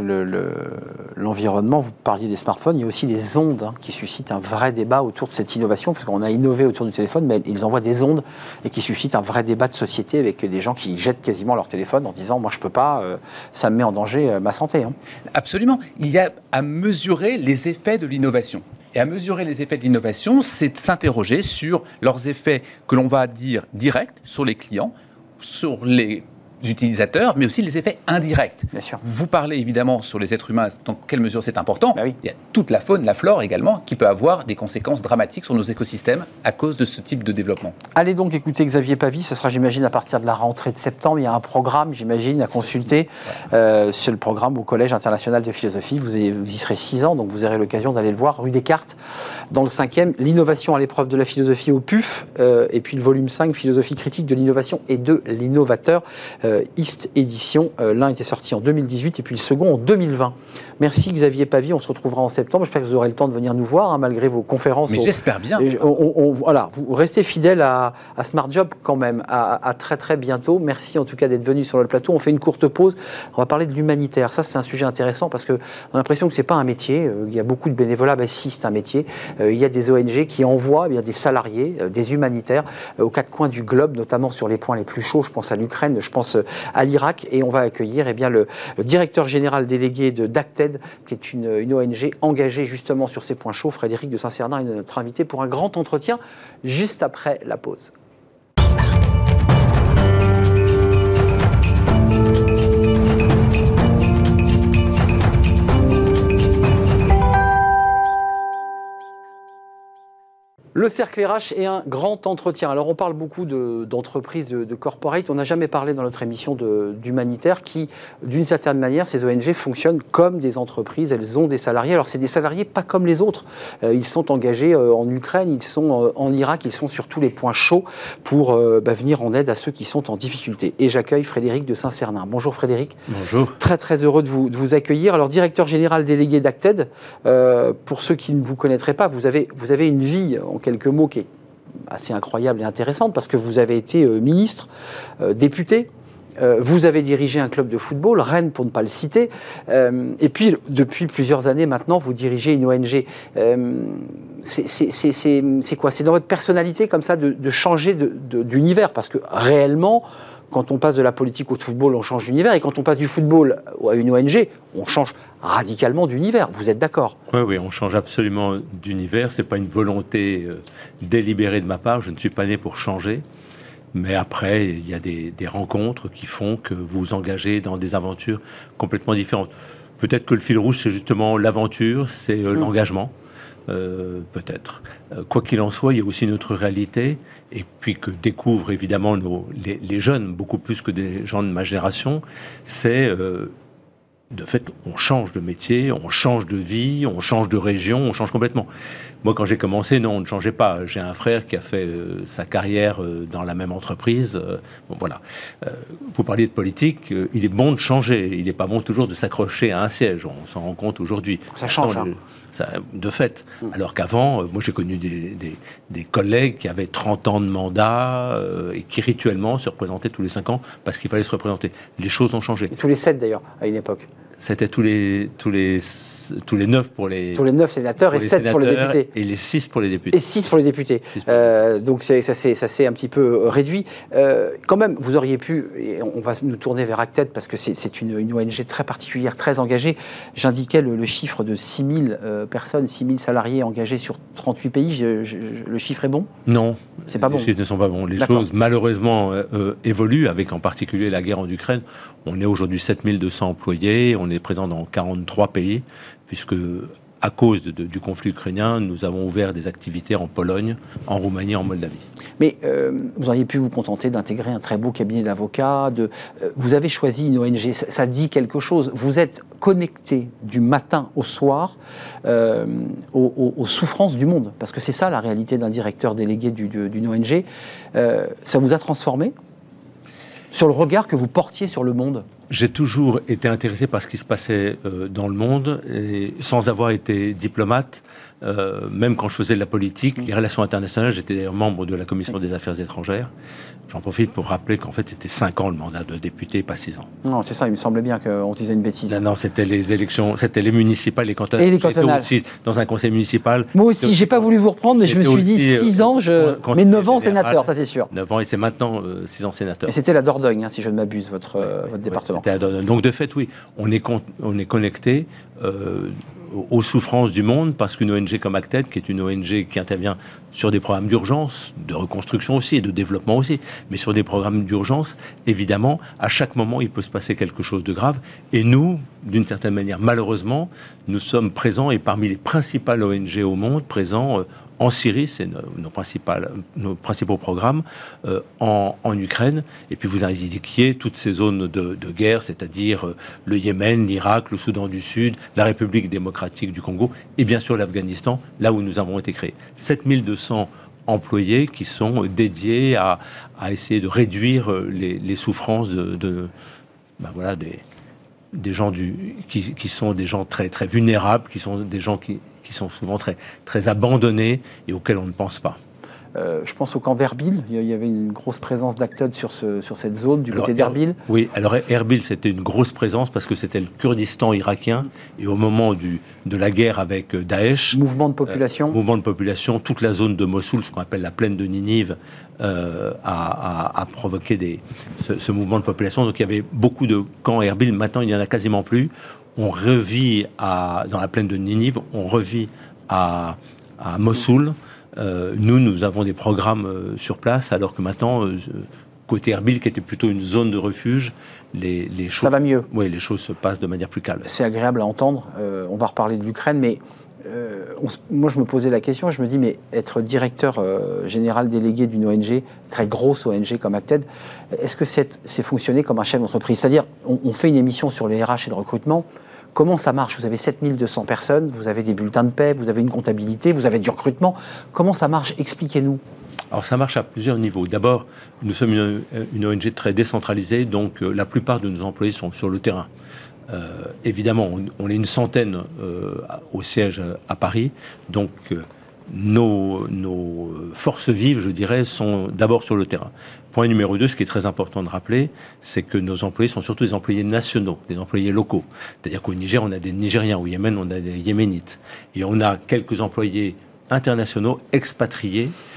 l'environnement, vous parliez des smartphones, il y a aussi des ondes hein, qui suscitent un vrai débat autour de cette innovation, parce qu'on a innové autour du téléphone, mais ils envoient des ondes et qui suscitent un vrai débat de société avec des gens qui jettent quasiment leur téléphone en disant moi je peux pas, euh, ça me met en danger euh, ma santé. Hein. Absolument. Il y a à mesurer les effets de l'innovation. Et à mesurer les effets de l'innovation, c'est de s'interroger sur leurs effets que l'on va dire directs sur les clients, sur les utilisateurs, mais aussi les effets indirects. Bien sûr. Vous parlez évidemment sur les êtres humains, dans quelle mesure c'est important. Bah Il y a toute la faune, la flore également, qui peut avoir des conséquences dramatiques sur nos écosystèmes à cause de ce type de développement. Allez donc écouter Xavier Pavie, ce sera j'imagine à partir de la rentrée de septembre. Il y a un programme, j'imagine, à consulter. Euh, sur le programme au Collège international de philosophie. Vous, y serez six ans, donc vous aurez l'occasion d'aller le voir, rue Descartes, dans le cinquième. L'innovation à l'épreuve de la philosophie au PUF, euh, et puis le volume 5, philosophie critique de l'innovation et de l'innovateur. Euh, euh, East Edition. Euh, l'un était sorti en 2018 et puis le second en 2020. Merci Xavier Pavie, on se retrouvera en septembre. J'espère que vous aurez le temps de venir nous voir, hein, malgré vos conférences. Mais j'espère bien. On, voilà, vous restez fidèle à, Smart Job quand même. À, très très bientôt. Merci en tout cas d'être venu sur le plateau. On fait une courte pause. On va parler de l'humanitaire. Ça, c'est un sujet intéressant parce qu'on a l'impression que c'est pas un métier. Euh, il y a beaucoup de bénévolat. Ben, si, c'est un métier. Il y a des ONG qui envoient eh bien, des salariés, des humanitaires aux quatre coins du globe, notamment sur les points les plus chauds. Je pense à l'Ukraine, je pense à l'Irak. Et on va accueillir eh bien, le, directeur général délégué de DACTED, qui est une, une, ONG engagée justement sur ces points chauds. Frédéric de Saint-Cernin est notre invité pour un grand entretien juste après la pause. Le cercle RH est un grand entretien. Alors on parle beaucoup d'entreprises, de, de, corporate. On n'a jamais parlé dans notre émission d'humanitaire qui, d'une certaine manière, ces ONG fonctionnent comme des entreprises. Elles ont des salariés. Alors c'est des salariés pas comme les autres. Euh, ils sont engagés euh, en Ukraine, ils sont euh, en Irak, ils sont sur tous les points chauds pour bah, venir en aide à ceux qui sont en difficulté. Et j'accueille Frédéric de Saint-Cernin. Bonjour Frédéric. Bonjour. Très très heureux de vous, de vous accueillir. Alors directeur général délégué d'Acted, pour ceux qui ne vous connaîtraient pas, vous avez, vous avez une vie en quelques mots qui est assez incroyable et intéressante parce que vous avez été euh, ministre, euh, député. Euh, vous avez dirigé un club de football, Rennes pour ne pas le citer, et puis depuis plusieurs années maintenant, vous dirigez une ONG. c'est quoi? C'est dans votre personnalité comme ça de, de changer d'univers Parce que réellement, quand on passe de la politique au football, on change d'univers. Et quand on passe du football à une ONG, on change radicalement d'univers. Vous êtes d'accord? Oui, oui, on change absolument d'univers. Ce n'est pas une volonté euh, délibérée de ma part. Je ne suis pas né pour changer. Mais après, il y a des, rencontres qui font que vous vous engagez dans des aventures complètement différentes. Peut-être que le fil rouge, c'est justement l'aventure, c'est euh, mm. l'engagement. Euh, peut-être. quoi qu'il en soit, il y a aussi une autre réalité, et puis que découvrent évidemment les, jeunes, beaucoup plus que des gens de ma génération, c'est de fait, on change de métier, on change de vie, on change de région, on change complètement. Moi, quand j'ai commencé, non, on ne changeait pas. J'ai un frère qui a fait euh, sa carrière euh, dans la même entreprise. Euh, bon, voilà. vous parliez de politique, il est bon de changer. Il n'est pas bon toujours de s'accrocher à un siège. On s'en rend compte aujourd'hui. Ça change. Hein. De fait. Alors qu'avant, moi j'ai connu des, des, collègues qui avaient 30 ans de mandat et qui rituellement se représentaient tous les 5 ans parce qu'il fallait se représenter. Les choses ont changé. tous les 7 d'ailleurs, à une époque. C'était tous les, tous, les, tous les 9 pour les... Tous les 9 sénateurs et 7 pour les députés. Et les 6 pour les députés. Et 6 pour les députés. Euh, donc ça s'est un petit peu réduit. Euh, quand même, vous auriez pu, et on va nous tourner vers Acted parce que c'est une, une, ONG très particulière, très engagée. J'indiquais le, chiffre de 6 000 euh, personnes, 6 000 salariés engagés sur 38 pays. le chiffre est bon? Non. C'est pas bon. Les chiffres ne sont pas bons. Les choses, malheureusement, évoluent, avec en particulier la guerre en Ukraine. On est aujourd'hui 7200 employés, on est présent dans 43 pays, puisque à cause du conflit ukrainien, nous avons ouvert des activités en Pologne, en Roumanie, en Moldavie. Mais euh, vous auriez pu vous contenter d'intégrer un très beau cabinet d'avocats. Euh, vous avez choisi une ONG, ça, dit quelque chose. Vous êtes connecté du matin au soir euh, aux, souffrances du monde, parce que c'est ça la réalité d'un directeur délégué d'une ONG. ça vous a transformé? Sur le regard que vous portiez sur le monde? J'ai toujours été intéressé par ce qui se passait euh, dans le monde, et sans avoir été diplomate, euh, même quand je faisais de la politique, les relations internationales, j'étais d'ailleurs membre de la commission des affaires étrangères. J'en profite pour rappeler qu'en fait, c'était 5 ans le mandat de député, pas 6 ans. Non, c'est ça, il me semblait bien qu'on disait une bêtise. Non, non c'était les élections, c'était les municipales, les cantonales. Et les cantonales. aussi dans un conseil municipal. Moi aussi, j'ai pas voulu vous reprendre, mais je me suis dit 6 euh, ans, je... mais 9 ans sénateur, ça c'est sûr. 9 ans, et c'est maintenant 6 ans sénateur. Et c'était la Dordogne, hein, si je ne m'abuse, votre, votre département. c'était la Dordogne. Donc de fait, oui, on est, on est connecté. Euh, aux souffrances du monde, parce qu'une ONG comme Acted, qui est une ONG qui intervient sur des programmes d'urgence, de reconstruction aussi et de développement aussi, mais sur des programmes d'urgence, évidemment, à chaque moment, il peut se passer quelque chose de grave. Et nous, d'une certaine manière, malheureusement, nous sommes présents et parmi les principales ONG au monde, présents euh, en Syrie, c'est nos, nos, principaux programmes, euh, en, Ukraine, et puis vous indiquiez toutes ces zones de, guerre, c'est-à-dire euh, le Yémen, l'Irak, le Soudan du Sud, la République démocratique du Congo, et bien sûr l'Afghanistan, là où nous avons été créés. 7200 employés qui sont dédiés à, essayer de réduire euh, les, souffrances de, ben voilà, des, gens du, qui, sont des gens très, très vulnérables, qui sont des gens qui, sont souvent très abandonnés et auxquels on ne pense pas. Euh, je pense au camp d'Erbil. Il y avait une grosse présence d'acteurs sur, ce, sur cette zone, du côté d'Erbil. Oui, alors Erbil, c'était une grosse présence parce que c'était le Kurdistan irakien. Et au moment du, de la guerre avec euh, Daesh. Mouvement de population. Euh, mouvement de population. Toute la zone de Mossoul, ce qu'on appelle la plaine de Ninive, a, provoqué des, ce, ce, mouvement de population. Donc il y avait beaucoup de camps Erbil. Maintenant, il n'y en a quasiment plus on revit à, dans la plaine de Ninive, on revit à, à Mossoul. Euh, nous, nous avons des programmes euh, sur place, alors que maintenant, euh, côté Erbil, qui était plutôt une zone de refuge, les, les, choses... Ça va mieux. Oui, les choses se passent de manière plus calme. C'est agréable à entendre. on va reparler de l'Ukraine, mais moi, je me posais la question, je me dis, mais être directeur général délégué d'une ONG, très grosse ONG comme Acted, est-ce que c'est fonctionner comme un chef d'entreprise? C'est-à-dire, on, on, fait une émission sur les RH et le recrutement, Comment ça marche? Vous avez 7200 personnes, vous avez des bulletins de paix, vous avez une comptabilité, vous avez du recrutement. Comment ça marche? Expliquez-nous. Alors ça marche à plusieurs niveaux. D'abord, nous sommes une, ONG très décentralisée, donc euh, la plupart de nos employés sont sur le terrain. Euh, évidemment, on, est une centaine euh, au siège à Paris, donc nos, forces vives, je dirais, sont d'abord sur le terrain. Point numéro deux, ce qui est très important de rappeler, c'est que nos employés sont surtout des employés nationaux, des employés locaux. C'est-à-dire qu'au Niger, on a des Nigériens, au Yémen, on a des Yéménites. Et on a quelques employés internationaux expatriés euh,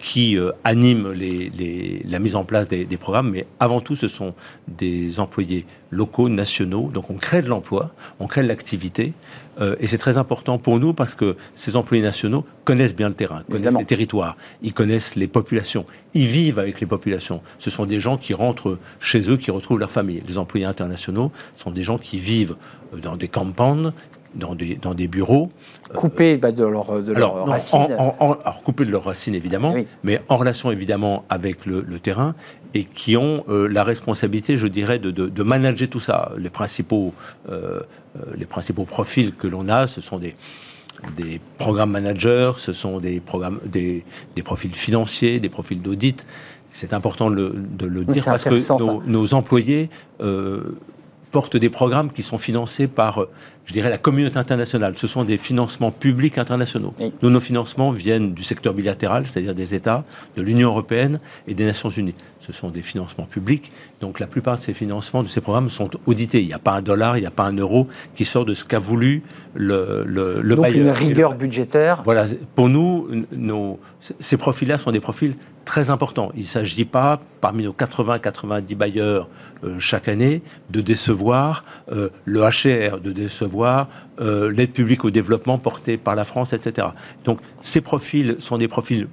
qui euh, animent les, la mise en place des, programmes, mais avant tout, ce sont des employés locaux, nationaux. Donc on crée de l'emploi, on crée de l'activité, euh, et c'est très important pour nous parce que ces employés nationaux connaissent bien le terrain, connaissent les territoires, ils connaissent les populations, ils vivent avec les populations. Ce sont des gens qui rentrent chez eux, qui retrouvent leur famille. Les employés internationaux sont des gens qui vivent dans des campagnes, dans des, dans des bureaux. Coupés bah, de leurs de alors, racines. alors, coupés de leurs racines, évidemment, mais en relation, évidemment, avec le, terrain, et qui ont euh, la responsabilité, je dirais, de, de, manager tout ça. Les principaux, euh, euh, les principaux profils que l'on a, ce sont des, des programmes managers, ce sont des, programmes, des, des profils financiers, des profils d'audit. C'est important de le, de le dire parce que nos, nos employés portent des programmes qui sont financés par, euh, je dirais, la communauté internationale. Ce sont des financements publics internationaux. Nous, nos financements viennent du secteur bilatéral, c'est-à-dire des États, de l'Union européenne et des Nations unies. Ce sont des financements publics. Donc la plupart de ces financements, de ces programmes, sont audités. Il n'y a pas un dollar, il n'y a pas un euro qui sort de ce qu'a voulu le, le, le Donc une rigueur budgétaire. Voilà. Pour nous, nos, ces profils-là sont des profils très importants. Il ne s'agit pas, parmi nos 80-90 bailleurs euh, chaque année, de décevoir euh, le HR, de décevoir euh, l'aide publique au développement portée par la France, etc. Donc ces profils sont des profils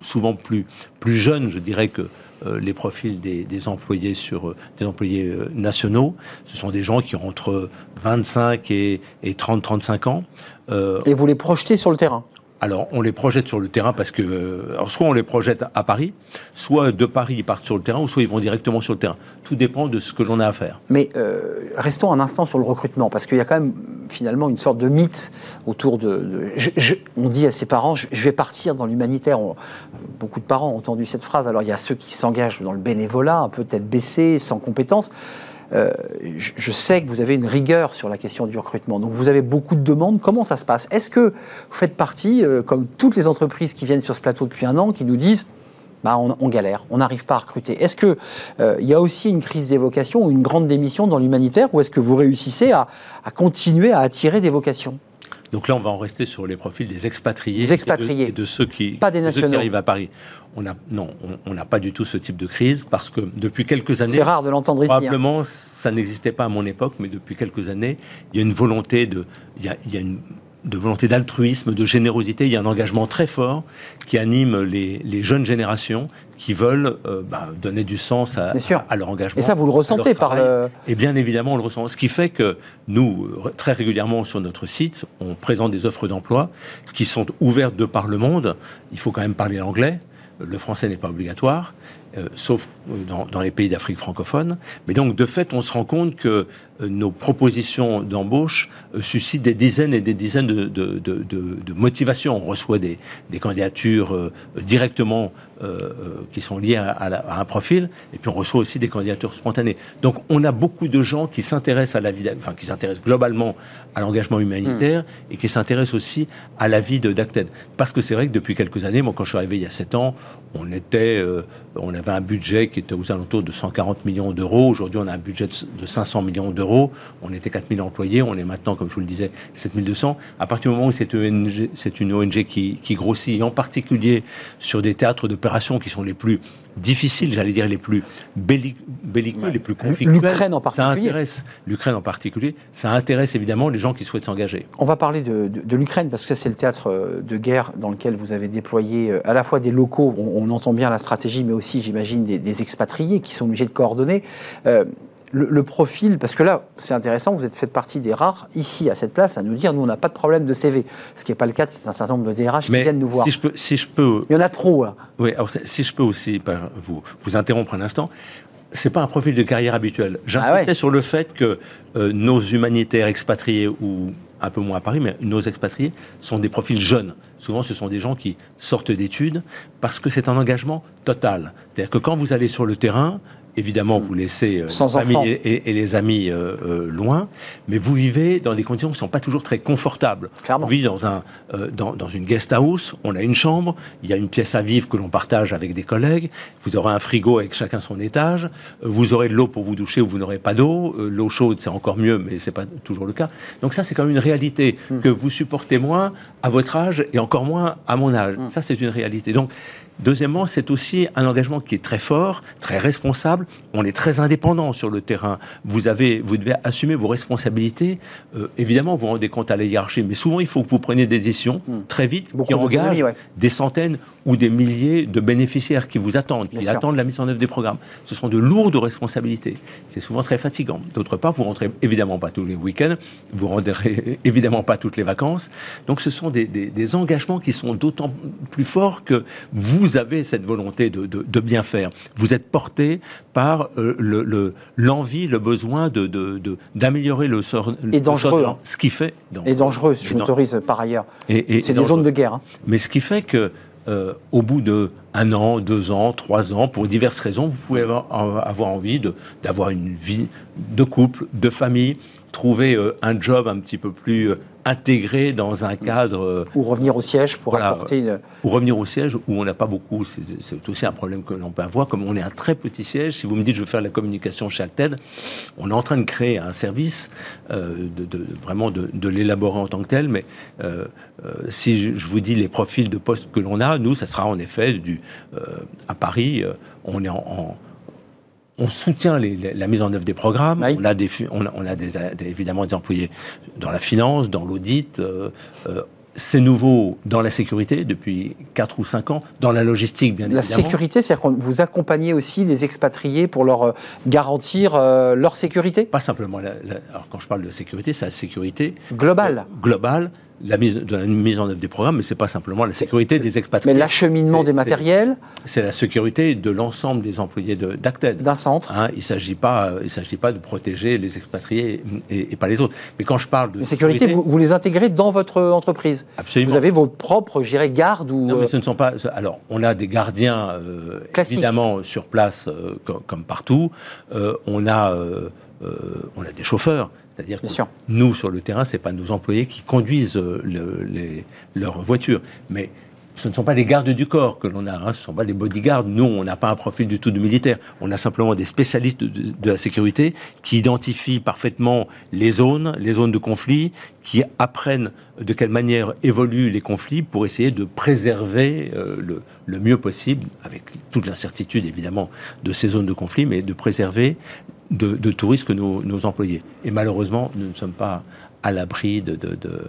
souvent plus, plus jeunes, je dirais, que les profils des, employés sur des employés nationaux. Ce sont des gens qui ont entre 25 et, et 30-35 ans. et vous les projetez sur le terrain? Alors, on les projette sur le terrain parce que, euh, soit on les projette à Paris, soit de Paris ils partent sur le terrain, ou soit ils vont directement sur le terrain. Tout dépend de ce que l'on a à faire. Mais euh, restons un instant sur le recrutement, parce qu'il y a quand même finalement une sorte de mythe autour de. on dit à ses parents, je, vais partir dans l'humanitaire. Beaucoup de parents ont entendu cette phrase. Alors, il y a ceux qui s'engagent dans le bénévolat, un peu tête sans compétences. Euh, je, sais que vous avez une rigueur sur la question du recrutement. Donc vous avez beaucoup de demandes. Comment ça se passe? Est-ce que vous faites partie, euh, comme toutes les entreprises qui viennent sur ce plateau depuis un an, qui nous disent bah, on, galère, on n'arrive pas à recruter? Est-ce qu'il euh, il y a aussi une crise des vocations ou une grande démission dans l'humanitaire ou est-ce que vous réussissez à, continuer à attirer des vocations? Donc là, on va en rester sur les profils des expatriés, des expatriés. Et, de, ceux qui, pas des ceux qui arrivent à Paris on a, non, on n'a pas du tout ce type de crise parce que depuis quelques années. C'est rare de l'entendre ici. Hein. Probablement, ça n'existait pas à mon époque, mais depuis quelques années, il y a une volonté de. Il y a, il y a une de volonté d'altruisme, de générosité. Il y a un engagement très fort qui anime les, les jeunes générations qui veulent euh, bah, donner du sens à, à, leur engagement. Et ça, vous le ressentez par le... Et bien évidemment, on le ressent. Ce qui fait que nous, très régulièrement sur notre site, on présente des offres d'emploi qui sont ouvertes de par le monde. Il faut quand même parler l'anglais le français n'est pas obligatoire, euh, sauf euh, dans, les pays d'Afrique francophone. Mais donc, de fait, on se rend compte que nos propositions d'embauche suscitent des dizaines et des dizaines de, motivations. On reçoit des, candidatures directement qui sont liées à, un profil, et puis on reçoit aussi des candidatures spontanées. Donc, on a beaucoup de gens qui s'intéressent à la vie, enfin, qui s'intéressent globalement à l'engagement humanitaire hmm. et qui s'intéressent aussi à la vie d'Acted. Parce que c'est vrai que depuis quelques années, moi, quand je suis arrivé il y a sept ans, on était, on avait un budget qui était aux alentours de 140 millions d'euros. Aujourd'hui, on a un budget de 500 millions d'euros. On était 4000 employés. On est maintenant, comme je vous le disais, 7200. À partir du moment où c'est une ONG qui, qui grossit, en particulier sur des théâtres d'opération qui sont les plus difficiles, j'allais dire les plus belliqueux, les plus conflictuels. L'Ukraine en particulier. Ça intéresse l'Ukraine en particulier. Ça intéresse évidemment les gens qui souhaitent s'engager. On va parler de, l'Ukraine parce que c'est le théâtre euh, de guerre dans lequel vous avez déployé euh, à la fois des locaux, on, entend bien la stratégie, mais aussi, j'imagine, des, expatriés qui sont obligés de coordonner. Euh, le, profil, parce que là, c'est intéressant, vous êtes fait partie des rares, ici, à cette place, à nous dire, nous, on n'a pas de problème de CV. Ce qui n'est pas le cas, c'est un certain nombre de DRH qui viennent nous voir. Si je peux... Si je peux Il y en a trop, là. Oui, alors si je peux aussi vous, vous interrompre un instant, c'est pas un profil de carrière habituel. J'insistais ah sur le fait que euh, nos humanitaires expatriés ou un peu moins à Paris, mais nos expatriés sont des profils jeunes. Souvent, ce sont des gens qui sortent d'études parce que c'est un engagement total. C'est-à-dire que quand vous allez sur le terrain, Évidemment, vous laissez euh, Sans la famille et, les amis euh, euh, loin, mais vous vivez dans des conditions qui ne sont pas toujours très confortables. Clairement. On vit dans, un, dans, dans, une guest house, on a une chambre, il y a une pièce à vivre que l'on partage avec des collègues, vous aurez un frigo avec chacun son étage, vous aurez de l'eau pour vous doucher ou vous n'aurez pas d'eau, l'eau chaude c'est encore mieux, mais c'est pas toujours le cas. Donc ça c'est quand même une réalité hmm. que vous supportez moins à votre âge et encore moins à mon âge. Hmm. Ça c'est une réalité. Donc Deuxièmement, c'est aussi un engagement qui est très fort, très responsable. On est très indépendant sur le terrain. Vous, avez, vous devez assumer vos responsabilités. Euh, évidemment, vous vous rendez compte à la hiérarchie, mais souvent, il faut que vous preniez des décisions Hmm. très vite Beaucoup qui engagent ouais. des centaines ou des milliers de bénéficiaires qui vous attendent, qui Bien sûr. attendent la mise en œuvre des programmes. Ce sont de lourdes responsabilités. C'est souvent très fatigant. D'autre part, vous rentrez évidemment pas tous les week-ends, vous rentrez évidemment pas toutes les vacances. Donc ce sont des, des- des engagements qui sont d'autant plus forts que vous avez cette volonté de, de- de bien faire. Vous êtes porté par euh, le- le- l'envie, le, besoin de- d'améliorer le sort. le dangereux, sort hein. Ce qui fait. donc, Et dangereuse, je Et m'autorise par ailleurs. et- et C'est des dangereux. zones de guerre. hein. Mais ce qui fait que, euh, au bout de un an, deux ans, trois ans, pour diverses raisons, vous pouvez avoir, avoir envie d'avoir une vie de couple, de famille, trouver euh, un job un petit peu plus euh, intégré dans un cadre, euh, Ou revenir au siège pour Voilà. apporter une... ou revenir au siège où on n'a pas beaucoup. C'est aussi un problème que l'on peut avoir. Comme on est un très petit siège, si vous me dites je veux faire de la communication chez Acted, on est en train de créer un service, euh, de, de- vraiment de, de l'élaborer en tant que tel. Mais euh, euh, si je, je vous dis les profils de postes que l'on a, nous, ça sera en effet du, à Paris, on est en, en- on soutient les- la- la mise en œuvre des programmes. Oui. On a, des, fi- on a, on a des, des- évidemment des employés dans la finance, dans l'audit. euh, euh, c'est nouveau dans la sécurité depuis 4 ou 5 ans, dans la logistique bien La évidemment. sécurité, c'est-à-dire que vous accompagnez aussi les expatriés pour leur euh, garantir euh, leur sécurité? Pas simplement la, la- alors quand je parle de sécurité, c'est la sécurité globale. globale, la mise, de la mise en œuvre des programmes, mais c'est pas simplement la sécurité des Mais expatriés. l'acheminement C'est- des matériels C'est la sécurité de l'ensemble des employés de- d'Acted. d'un centre. Hein, il ne s'agit pas, euh, il s'agit pas de protéger les expatriés et, et pas les autres. Mais quand je parle de La sécurité, vous, vous les intégrez dans votre entreprise. absolument. Vous avez vos propres, je dirais, gardes ou... Non, mais euh, ce ne sont pas. Alors, on a des gardiens, euh, évidemment, sur place, euh, co- comme, partout. Euh, on, a, euh, on a des chauffeurs. C'est-à-dire que sûr. nous, sur le terrain, ce n'est pas nos employés qui conduisent euh, le- les, leurs voitures. Mais ce ne sont pas des gardes du corps que l'on a, hein, ce ne sont pas des bodyguards. Nous, on n'a pas un profil du tout de militaire. On a simplement des spécialistes de, de- de la sécurité qui identifient parfaitement les zones, les zones de conflit, qui apprennent de quelle manière évoluent les conflits pour essayer de préserver euh, le, le mieux possible, avec toute l'incertitude évidemment de ces zones de conflit, mais de préserver de, de tout risque nos, nos employés. Et malheureusement, nous ne sommes pas à l'abri de, de- de,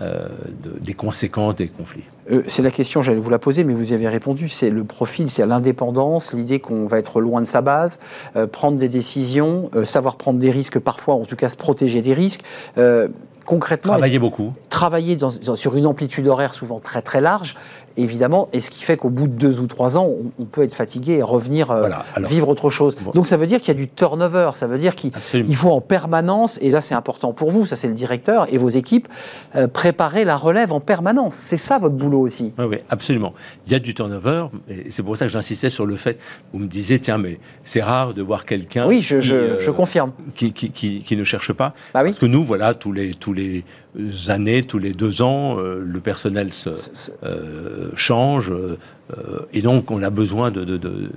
euh, de- des conséquences des conflits. Euh, c'est la question, j'allais vous la poser, mais vous y avez répondu. C'est le profil, c'est l'indépendance, l'idée qu'on va être loin de sa base, euh, prendre des décisions, savoir prendre des risques parfois, en tout cas se protéger des risques. Concrètement, Travailler beaucoup. travailler dans- dans- sur une amplitude horaire souvent très très large, évidemment, et ce qui fait qu'au bout de deux ou trois ans, on, on peut être fatigué et revenir euh, Voilà, alors- vivre autre chose. Bon. Donc ça veut dire qu'il y a du turnover, ça veut dire qu'il faut en permanence, et là c'est important pour vous, ça c'est le directeur et vos équipes, euh, préparer la relève en permanence. C'est ça votre boulot aussi. Oui, oui, absolument. Il y a du turnover, et c'est pour ça que j'insistais sur le fait, vous me disiez, tiens, mais c'est rare de voir quelqu'un Oui, je, qui, je- euh, je confirme. qui, qui, qui- qui ne cherche pas. Bah oui. Parce que nous, voilà, tous les, tous les années, tous les deux ans, euh, le personnel se, euh, change. Euh, et donc, on a besoin de- de- de-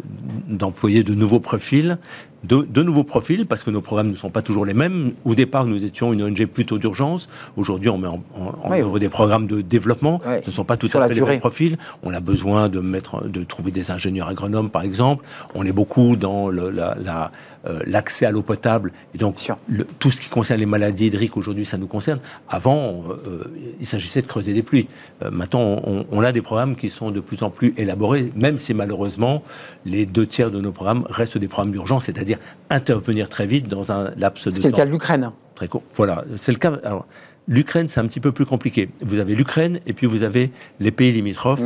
d'employer de, nouveaux profils. De, nouveaux profils, parce que nos programmes ne sont pas toujours les mêmes. Au départ, nous étions une ONG plutôt d'urgence. Aujourd'hui, on met en, en- en Oui. œuvre des programmes de développement. Ouais. Ce ne sont pas tout Sur à fait les mêmes profils. On a besoin de, mettre, de trouver des ingénieurs agronomes, par exemple. On est beaucoup dans le- la- la, euh, l'accès à l'eau potable. Et donc, le- tout ce qui concerne les maladies hydriques, aujourd'hui, ça nous concerne. Avant, euh, il s'agissait de creuser des pluies. Euh, maintenant, on, on a des programmes qui sont de plus en plus élaborés, même si malheureusement, les deux tiers de nos programmes restent des programmes d'urgence, c'est-à-dire intervenir très vite dans un laps de C'est le temps cas de l'Ukraine. très court. Voilà, c'est le cas. Alors, l'Ukraine, c'est un petit peu plus compliqué. Vous avez l'Ukraine et puis vous avez les pays limitrophes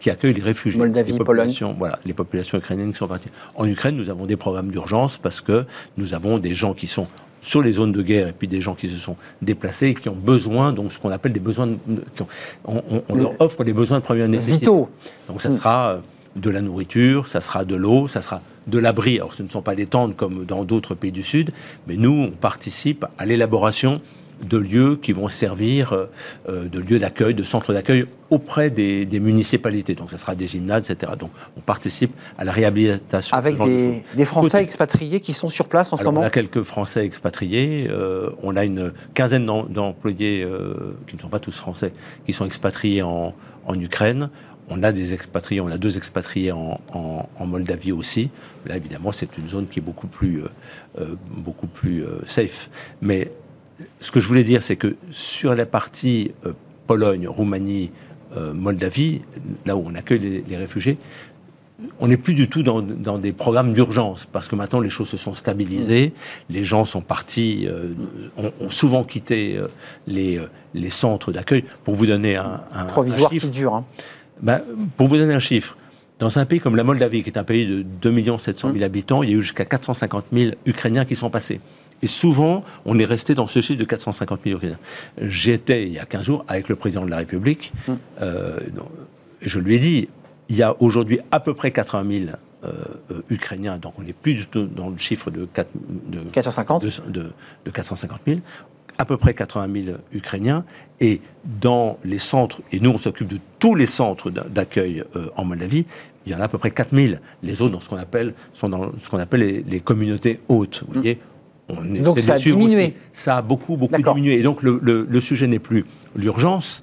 qui accueillent les réfugiés. Mhm. Moldavie, les populations, Voilà, les populations ukrainiennes qui sont parties. En Ukraine, nous avons des programmes d'urgence parce que nous avons des gens qui sont sur les zones de guerre et puis des gens qui se sont déplacés et qui ont besoin, donc ce qu'on appelle des besoins, de- qui ont- on, on- on leur offre des besoins de première nécessité. Vitaux. Donc ça sera euh, de la nourriture, ça sera de l'eau, ça sera de l'abri. Alors ce ne sont pas des tentes comme dans d'autres pays du Sud, mais nous, on participe à l'élaboration de lieux qui vont servir euh, euh, de lieux d'accueil, de centres d'accueil auprès des, des municipalités. Donc ça sera des gymnases, etc. Donc on participe à la réhabilitation. Avec de des, Français Côté- expatriés qui sont sur place en ce alors, on moment a quelques Français expatriés. euh, on a une quinzaine d'em- d'employés euh, qui ne sont pas tous français, qui sont expatriés en, en Ukraine. On a des expatriés, on a deux expatriés en, Moldavie aussi. Là, évidemment, c'est une zone qui est beaucoup plus, beaucoup plus safe. Mais ce que je voulais dire, c'est que sur la partie Pologne, Roumanie, Moldavie, là où on accueille les réfugiés, on n'est plus du tout dans, des programmes d'urgence, parce que maintenant les choses se sont stabilisées, les gens sont partis, euh, ont, souvent quitté euh, les, euh, les, centres d'accueil. Pour vous donner un, un Provisoire chiffre, qui dure. Hein. Ben, pour vous donner un chiffre, dans un pays comme la Moldavie, qui est un pays de 2 700 000 habitants, il y a eu jusqu'à 450 000 Ukrainiens qui sont passés. Et souvent, on est resté dans ce chiffre de 450 000 Ukrainiens. J'étais, il y a 15 jours, avec le président de la République. je lui ai dit, il y a aujourd'hui à peu près 80 000 euh, euh, Ukrainiens, donc on n'est plus du tout dans le chiffre de, 4, de 450 de, 450 000 à peu près 80 000 Ukrainiens, et dans les centres, et nous on s'occupe de tous les centres d'accueil euh, en Moldavie, il y en a à peu près 4 000. Les autres dans ce qu'on appelle, sont dans ce qu'on appelle les, communautés hautes. Vous mm. voyez on donc ça a diminué. Ça a beaucoup, beaucoup diminué. Et donc le, le sujet n'est plus l'urgence,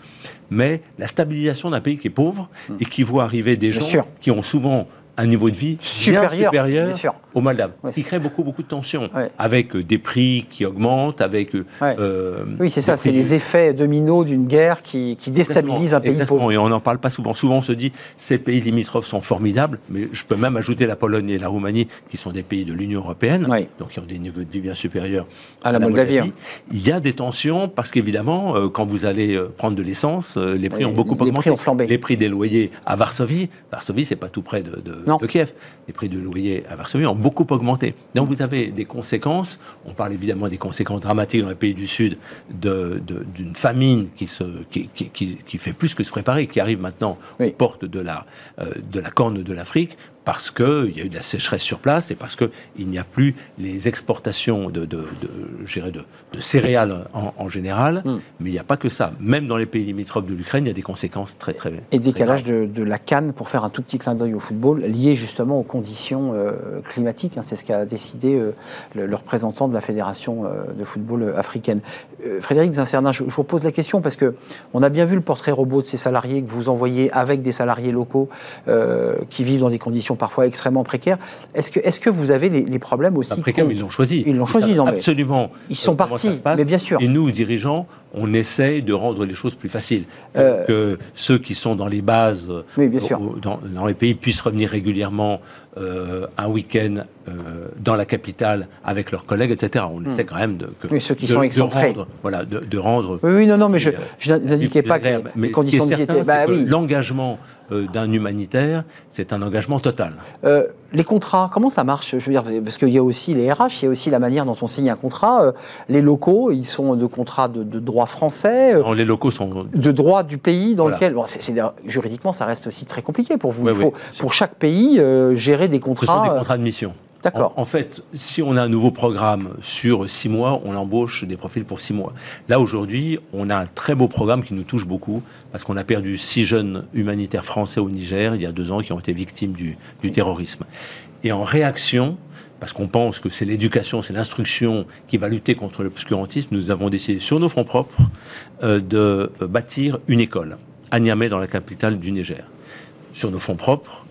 mais la stabilisation d'un pays qui est pauvre hmm. et qui voit arriver des gens qui ont souvent un niveau de vie supérieur, supérieur au Maldives, ce qui crée beaucoup, beaucoup de tensions, avec euh, des prix qui augmentent, avec... Euh, euh, oui, c'est ça, c'est les effets dominos d'une guerre qui, déstabilise un pays pauvre. et on n'en parle pas souvent. Souvent, on se dit, ces pays limitrophes sont formidables, mais je peux même ajouter la Pologne et la Roumanie, qui sont des pays de l'Union européenne, donc qui ont des niveaux de vie bien supérieurs à, la, Moldavie. Hein. Il y a des tensions, parce qu'évidemment, quand vous allez prendre de l'essence, les prix ont beaucoup augmenté. Les prix ont flambé. Les prix des loyers à Varsovie, Varsovie, c'est pas tout près de, de Kiev, les prix de loyer à Varsovie ont beaucoup augmenté. Donc vous avez des conséquences, on parle évidemment des conséquences dramatiques dans les pays du Sud d'une famine qui, se, qui, qui, fait plus que se préparer, qui arrive maintenant aux portes de la, euh, de la corne de l'Afrique parce qu'il y a eu de la sécheresse sur place et parce qu'il n'y a plus les exportations de, de, de, de céréales en, général. Hmm. Mais il n'y a pas que ça. Même dans les pays limitrophes de l'Ukraine, il y a des conséquences très très Et décalage de, la canne, pour faire un tout petit clin d'œil au football, lié justement aux conditions euh, climatiques. Hein. C'est ce qu'a décidé euh, le, représentant de la Fédération euh, de football africaine. Frédéric Zincernin, je, je, vous pose la question parce que on a bien vu le portrait robot de ces salariés que vous envoyez avec des salariés locaux qui vivent dans des conditions parfois extrêmement précaires. Est-ce que, est que vous avez les, problèmes aussi Précaires, mais ils l'ont choisi. Ils l'ont choisi, non Absolument. Ils sont partis, mais bien sûr. Et nous, dirigeants, on essaye de rendre les choses plus faciles. Euh, que ceux qui sont dans les bases, bien sûr. Dans, les pays, puissent revenir régulièrement euh, un week-end euh, dans la capitale avec leurs collègues, etc. On essaie hmm. quand même de, que, ceux qui sont excentrés. rendre, voilà, de, rendre. Oui, oui, non, non, mais je, n'indiquais pas que les conditions de vie étaient. Bah, oui. L'engagement euh, d'un humanitaire, c'est un engagement total. Euh, les contrats, comment ça marche? Je veux dire, parce qu'il y a aussi les RH, il y a aussi la manière dont on signe un contrat. Euh, les locaux, ils sont de contrats de, droit français. les locaux sont de droit du pays dans lequel. Bon, juridiquement, ça reste aussi très compliqué pour vous. Il faut, pour chaque pays, gérer des contrats. Ce sont des contrats de mission. D'accord. En, fait, si on a un nouveau programme sur six mois, on embauche des profils pour six mois. Là, aujourd'hui, on a un très beau programme qui nous touche beaucoup, parce qu'on a perdu six jeunes humanitaires français au Niger, il y a deux ans, qui ont été victimes du, terrorisme. Et en réaction, parce qu'on pense que c'est l'éducation, c'est l'instruction qui va lutter contre l'obscurantisme, nous avons décidé sur nos fonds propres euh, de bâtir une école à Niamey, dans la capitale du Niger. Sur nos fonds propres,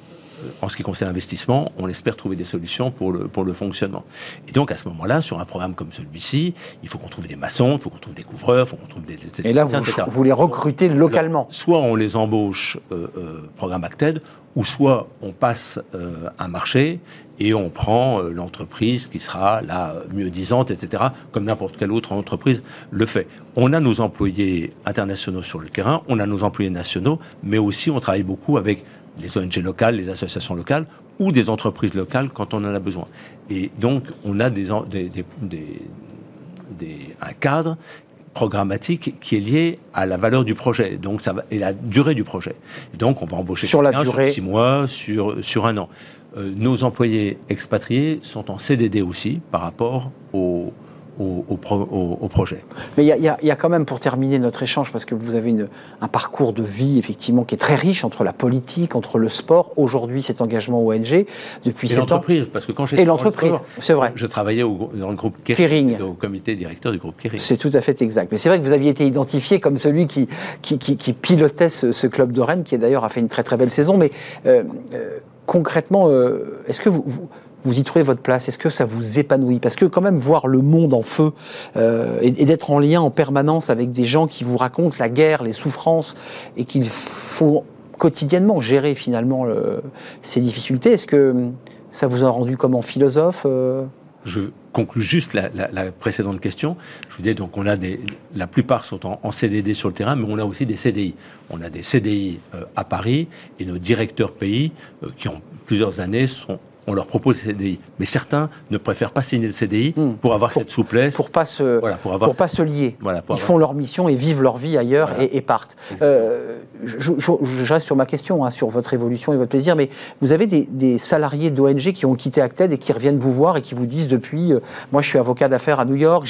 en ce qui concerne l'investissement, on espère trouver des solutions pour le, pour le fonctionnement. Et donc, à ce moment-là, sur un programme comme celui-ci, il faut qu'on trouve des massons, il faut qu'on trouve des couvreurs, il faut qu'on trouve des... Et là, vous, les recrutez localement Soit on les embauche, euh, euh, programme Acted, ou soit on passe euh, un marché et on prend l'entreprise qui sera la mieux disante, etc., comme n'importe quelle autre entreprise le fait. On a nos employés internationaux sur le terrain, on a nos employés nationaux, mais aussi on travaille beaucoup avec les ONG locales, les associations locales ou des entreprises locales quand on en a besoin. Et donc, on a des, un cadre programmatique qui est lié à la valeur du projet donc ça va, et la durée du projet. donc, on va embaucher sur la durée, sur six mois, sur, sur un an. Euh, nos employés expatriés sont en CDD aussi par rapport aux, au, au pro- au- au projet. Mais il y, y y a quand même, pour terminer notre échange, parce que vous avez une- un parcours de vie, effectivement, qui est très riche entre la politique, entre le sport, aujourd'hui cet engagement ONG, depuis Et l'entreprise, parce que quand j'étais Et l'entreprise, c'est vrai. Je travaillais au- dans le groupe Kering. Kering, au comité directeur du groupe Kering. C'est tout à fait exact. Mais c'est vrai que vous aviez été identifié comme celui qui, qui, qui- qui pilotait ce, ce club de Rennes, qui d'ailleurs a fait une très très belle saison. Mais euh, euh, concrètement, euh, est-ce que vous, y trouvez votre place? Est-ce que ça vous épanouit? Parce que quand même voir le monde en feu euh, et, d'être en lien en permanence avec des gens qui vous racontent la guerre, les souffrances, et qu'il faut quotidiennement gérer finalement le- ces difficultés, est-ce que hum, ça vous a rendu comme en philosophe euh? Conclus juste la, précédente question. Je vous disais, donc, on a des, la plupart sont en, en CDD sur le terrain, mais on a aussi des CDI. On a des CDI euh, à Paris et nos directeurs pays, euh, qui ont plusieurs années, sont, on leur propose des CDI. Mais certains ne préfèrent pas signer le CDI Hmm. pour avoir Pour- cette souplesse. pour pas se Voilà, pour avoir pour pas se lier. Voilà, pour Ils avoir- font leur mission et vivent leur vie ailleurs Voilà. et, et partent. Euh, je, je- je reste sur ma question, hein, sur votre évolution et votre plaisir, mais vous avez des, des salariés d'ONG qui ont quitté Acted et qui reviennent vous voir et qui vous disent depuis, euh, moi je suis avocat d'affaires à New York,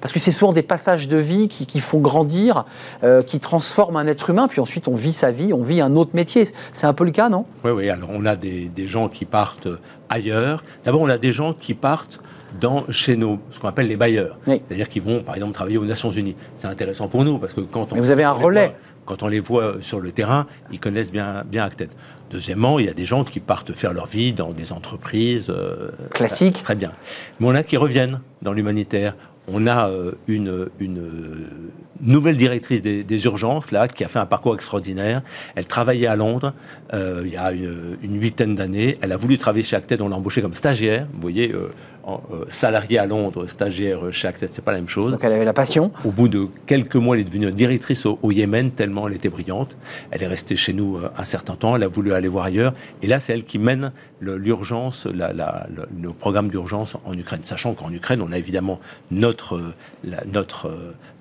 parce que c'est souvent des passages de vie qui, qui font grandir, euh, qui transforment un être humain, puis ensuite on vit sa vie, on vit un autre métier. C'est un peu le cas, non? Oui, oui. Alors, on a des, des gens qui partent ailleurs. D'abord, on a des gens qui partent dans, chez nos, ce qu'on appelle les bailleurs. Oui. C'est-à-dire qu'ils vont, par exemple, travailler aux Nations Unies. C'est intéressant pour nous parce que quand on, Mais vous avez un relais. voit- quand on les voit sur le terrain, ils connaissent bien, bien Acted. Deuxièmement, il y a des gens qui partent faire leur vie dans des entreprises euh, Classique. Très bien. Mais on a qui reviennent dans l'humanitaire. On a euh, une, une euh, nouvelle directrice des, des urgences, là, qui a fait un parcours extraordinaire. Elle travaillait à Londres euh, il y a une, une huitaine d'années. Elle a voulu travailler chez Acted, on l'a embauchée comme stagiaire. Vous voyez, euh, euh, salarié à Londres, stagiaire chez Acted, c'est pas la même chose. Donc elle avait la passion. Au bout de quelques mois, elle est devenue directrice au, au Yémen, tellement elle était brillante. Elle est restée chez nous un certain temps, elle a voulu aller voir ailleurs. Et là, c'est elle qui mène l'urgence, la, la- le, le programme d'urgence en Ukraine. Sachant qu'en Ukraine, on a évidemment notre, la- notre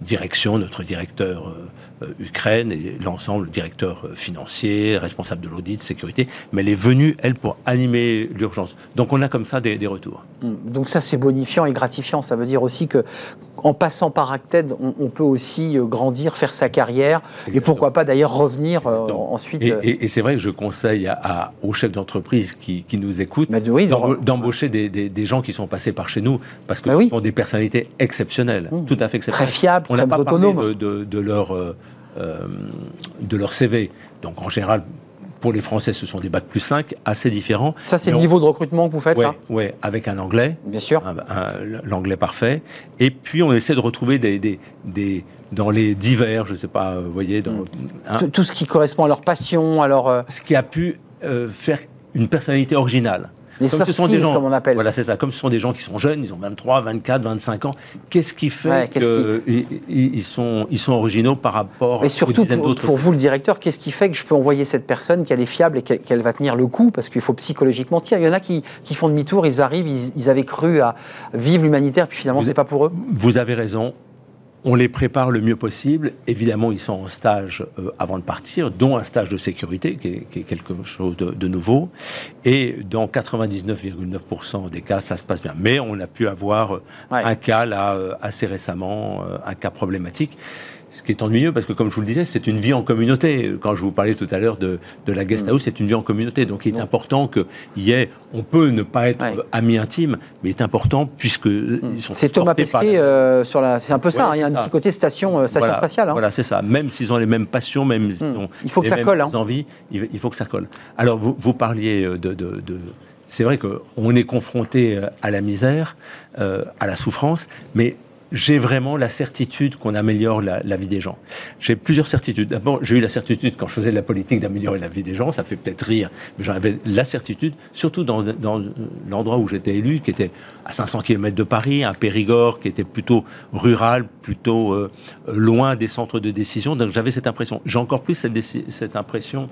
direction, notre directeur euh, Ukraine et l'ensemble, directeur euh, financier, responsable de l'audit, sécurité. Mais elle est venue, elle, pour animer l'urgence. Donc on a comme ça des, des retours. Donc ça, c'est bonifiant et gratifiant. Ça veut dire aussi que, en passant par Acted, on, on peut aussi euh, grandir, faire sa carrière, et pourquoi pas d'ailleurs revenir euh, ensuite. Et, euh, et- et c'est vrai que je conseille à, à- aux chefs d'entreprise qui, qui nous écoutent bah, oui, d'embaucher des, des- des gens qui sont passés par chez nous parce que Bah ce oui. sont des personnalités exceptionnelles, Mmh. tout à fait très exceptionnelles. fiable, On très n'a pas parlé autonome. de, de- de leur, euh, de leur CV. Donc en général, pour les Français, ce sont des bacs plus 5, assez différents. Ça, c'est le on- niveau de recrutement que vous faites, ouais, avec un anglais, Bien sûr. l'anglais parfait. Et puis on essaie de retrouver des, des, des- dans les divers, je sais pas, euh, vous voyez, dans, hein, Tout, tout ce qui correspond à leur passion, à leur. euh, ce qui a pu euh, faire une personnalité originale. Les Comme ce sont des gens, comme on appelle. Voilà, c'est ça. Comme ce sont des gens qui sont jeunes, ils ont 23, 24, 25 ans. Qu'est-ce qui fait Ouais, qu'ils ils sont, ils sont originaux par rapport Et surtout, pour, pour vous, le directeur, qu'est-ce qui fait que je peux envoyer cette personne, qu'elle est fiable et qu'elle va tenir le coup? Parce qu'il faut psychologiquement tenir. Il y en a qui, qui font demi-tour, ils arrivent, ils, ils avaient cru à vivre l'humanitaire, puis finalement, c'est pas pour eux. Vous avez raison. On les prépare le mieux possible. Évidemment, ils sont en stage euh, avant de partir, dont un stage de sécurité, qui est, qui est quelque chose de, de nouveau. Et dans 99,9% des cas, ça se passe bien. Mais on a pu avoir euh, Ouais. un cas, là, euh, assez récemment, euh, un cas problématique. Ce qui est ennuyeux, parce que comme je vous le disais, c'est une vie en communauté. Quand je vous parlais tout à l'heure de, de la Mm. guest house, c'est une vie en communauté. Donc il est important qu'il y ait, on peut ne pas être Ouais. Mm. amis intimes, mais il est important puisque euh, ils sont C'est Thomas Pesquet la- euh, sur la. C'est un peu ça. Ouais, hein, il y a un petit côté station, euh, station voilà, spatiale. hein. Voilà, c'est ça. Même s'ils ont les mêmes passions, même s'ils Hmm. ont Il faut que les ça mêmes colle, hein. envies, il faut que ça colle. Alors, vous, vous parliez euh, de... de- de- c'est vrai qu'on est confronté à la misère, euh, à la souffrance, mais j'ai vraiment la certitude qu'on améliore la, la vie des gens. J'ai plusieurs certitudes. D'abord, j'ai eu la certitude quand je faisais de la politique d'améliorer la vie des gens. Ça fait peut-être rire, mais j'en avais la certitude, surtout dans, dans l'endroit où j'étais élu, qui était à 500 km de Paris, un Périgord qui était plutôt rural, plutôt euh, loin des centres de décision. Donc j'avais cette impression. J'ai encore plus cette, cette impression,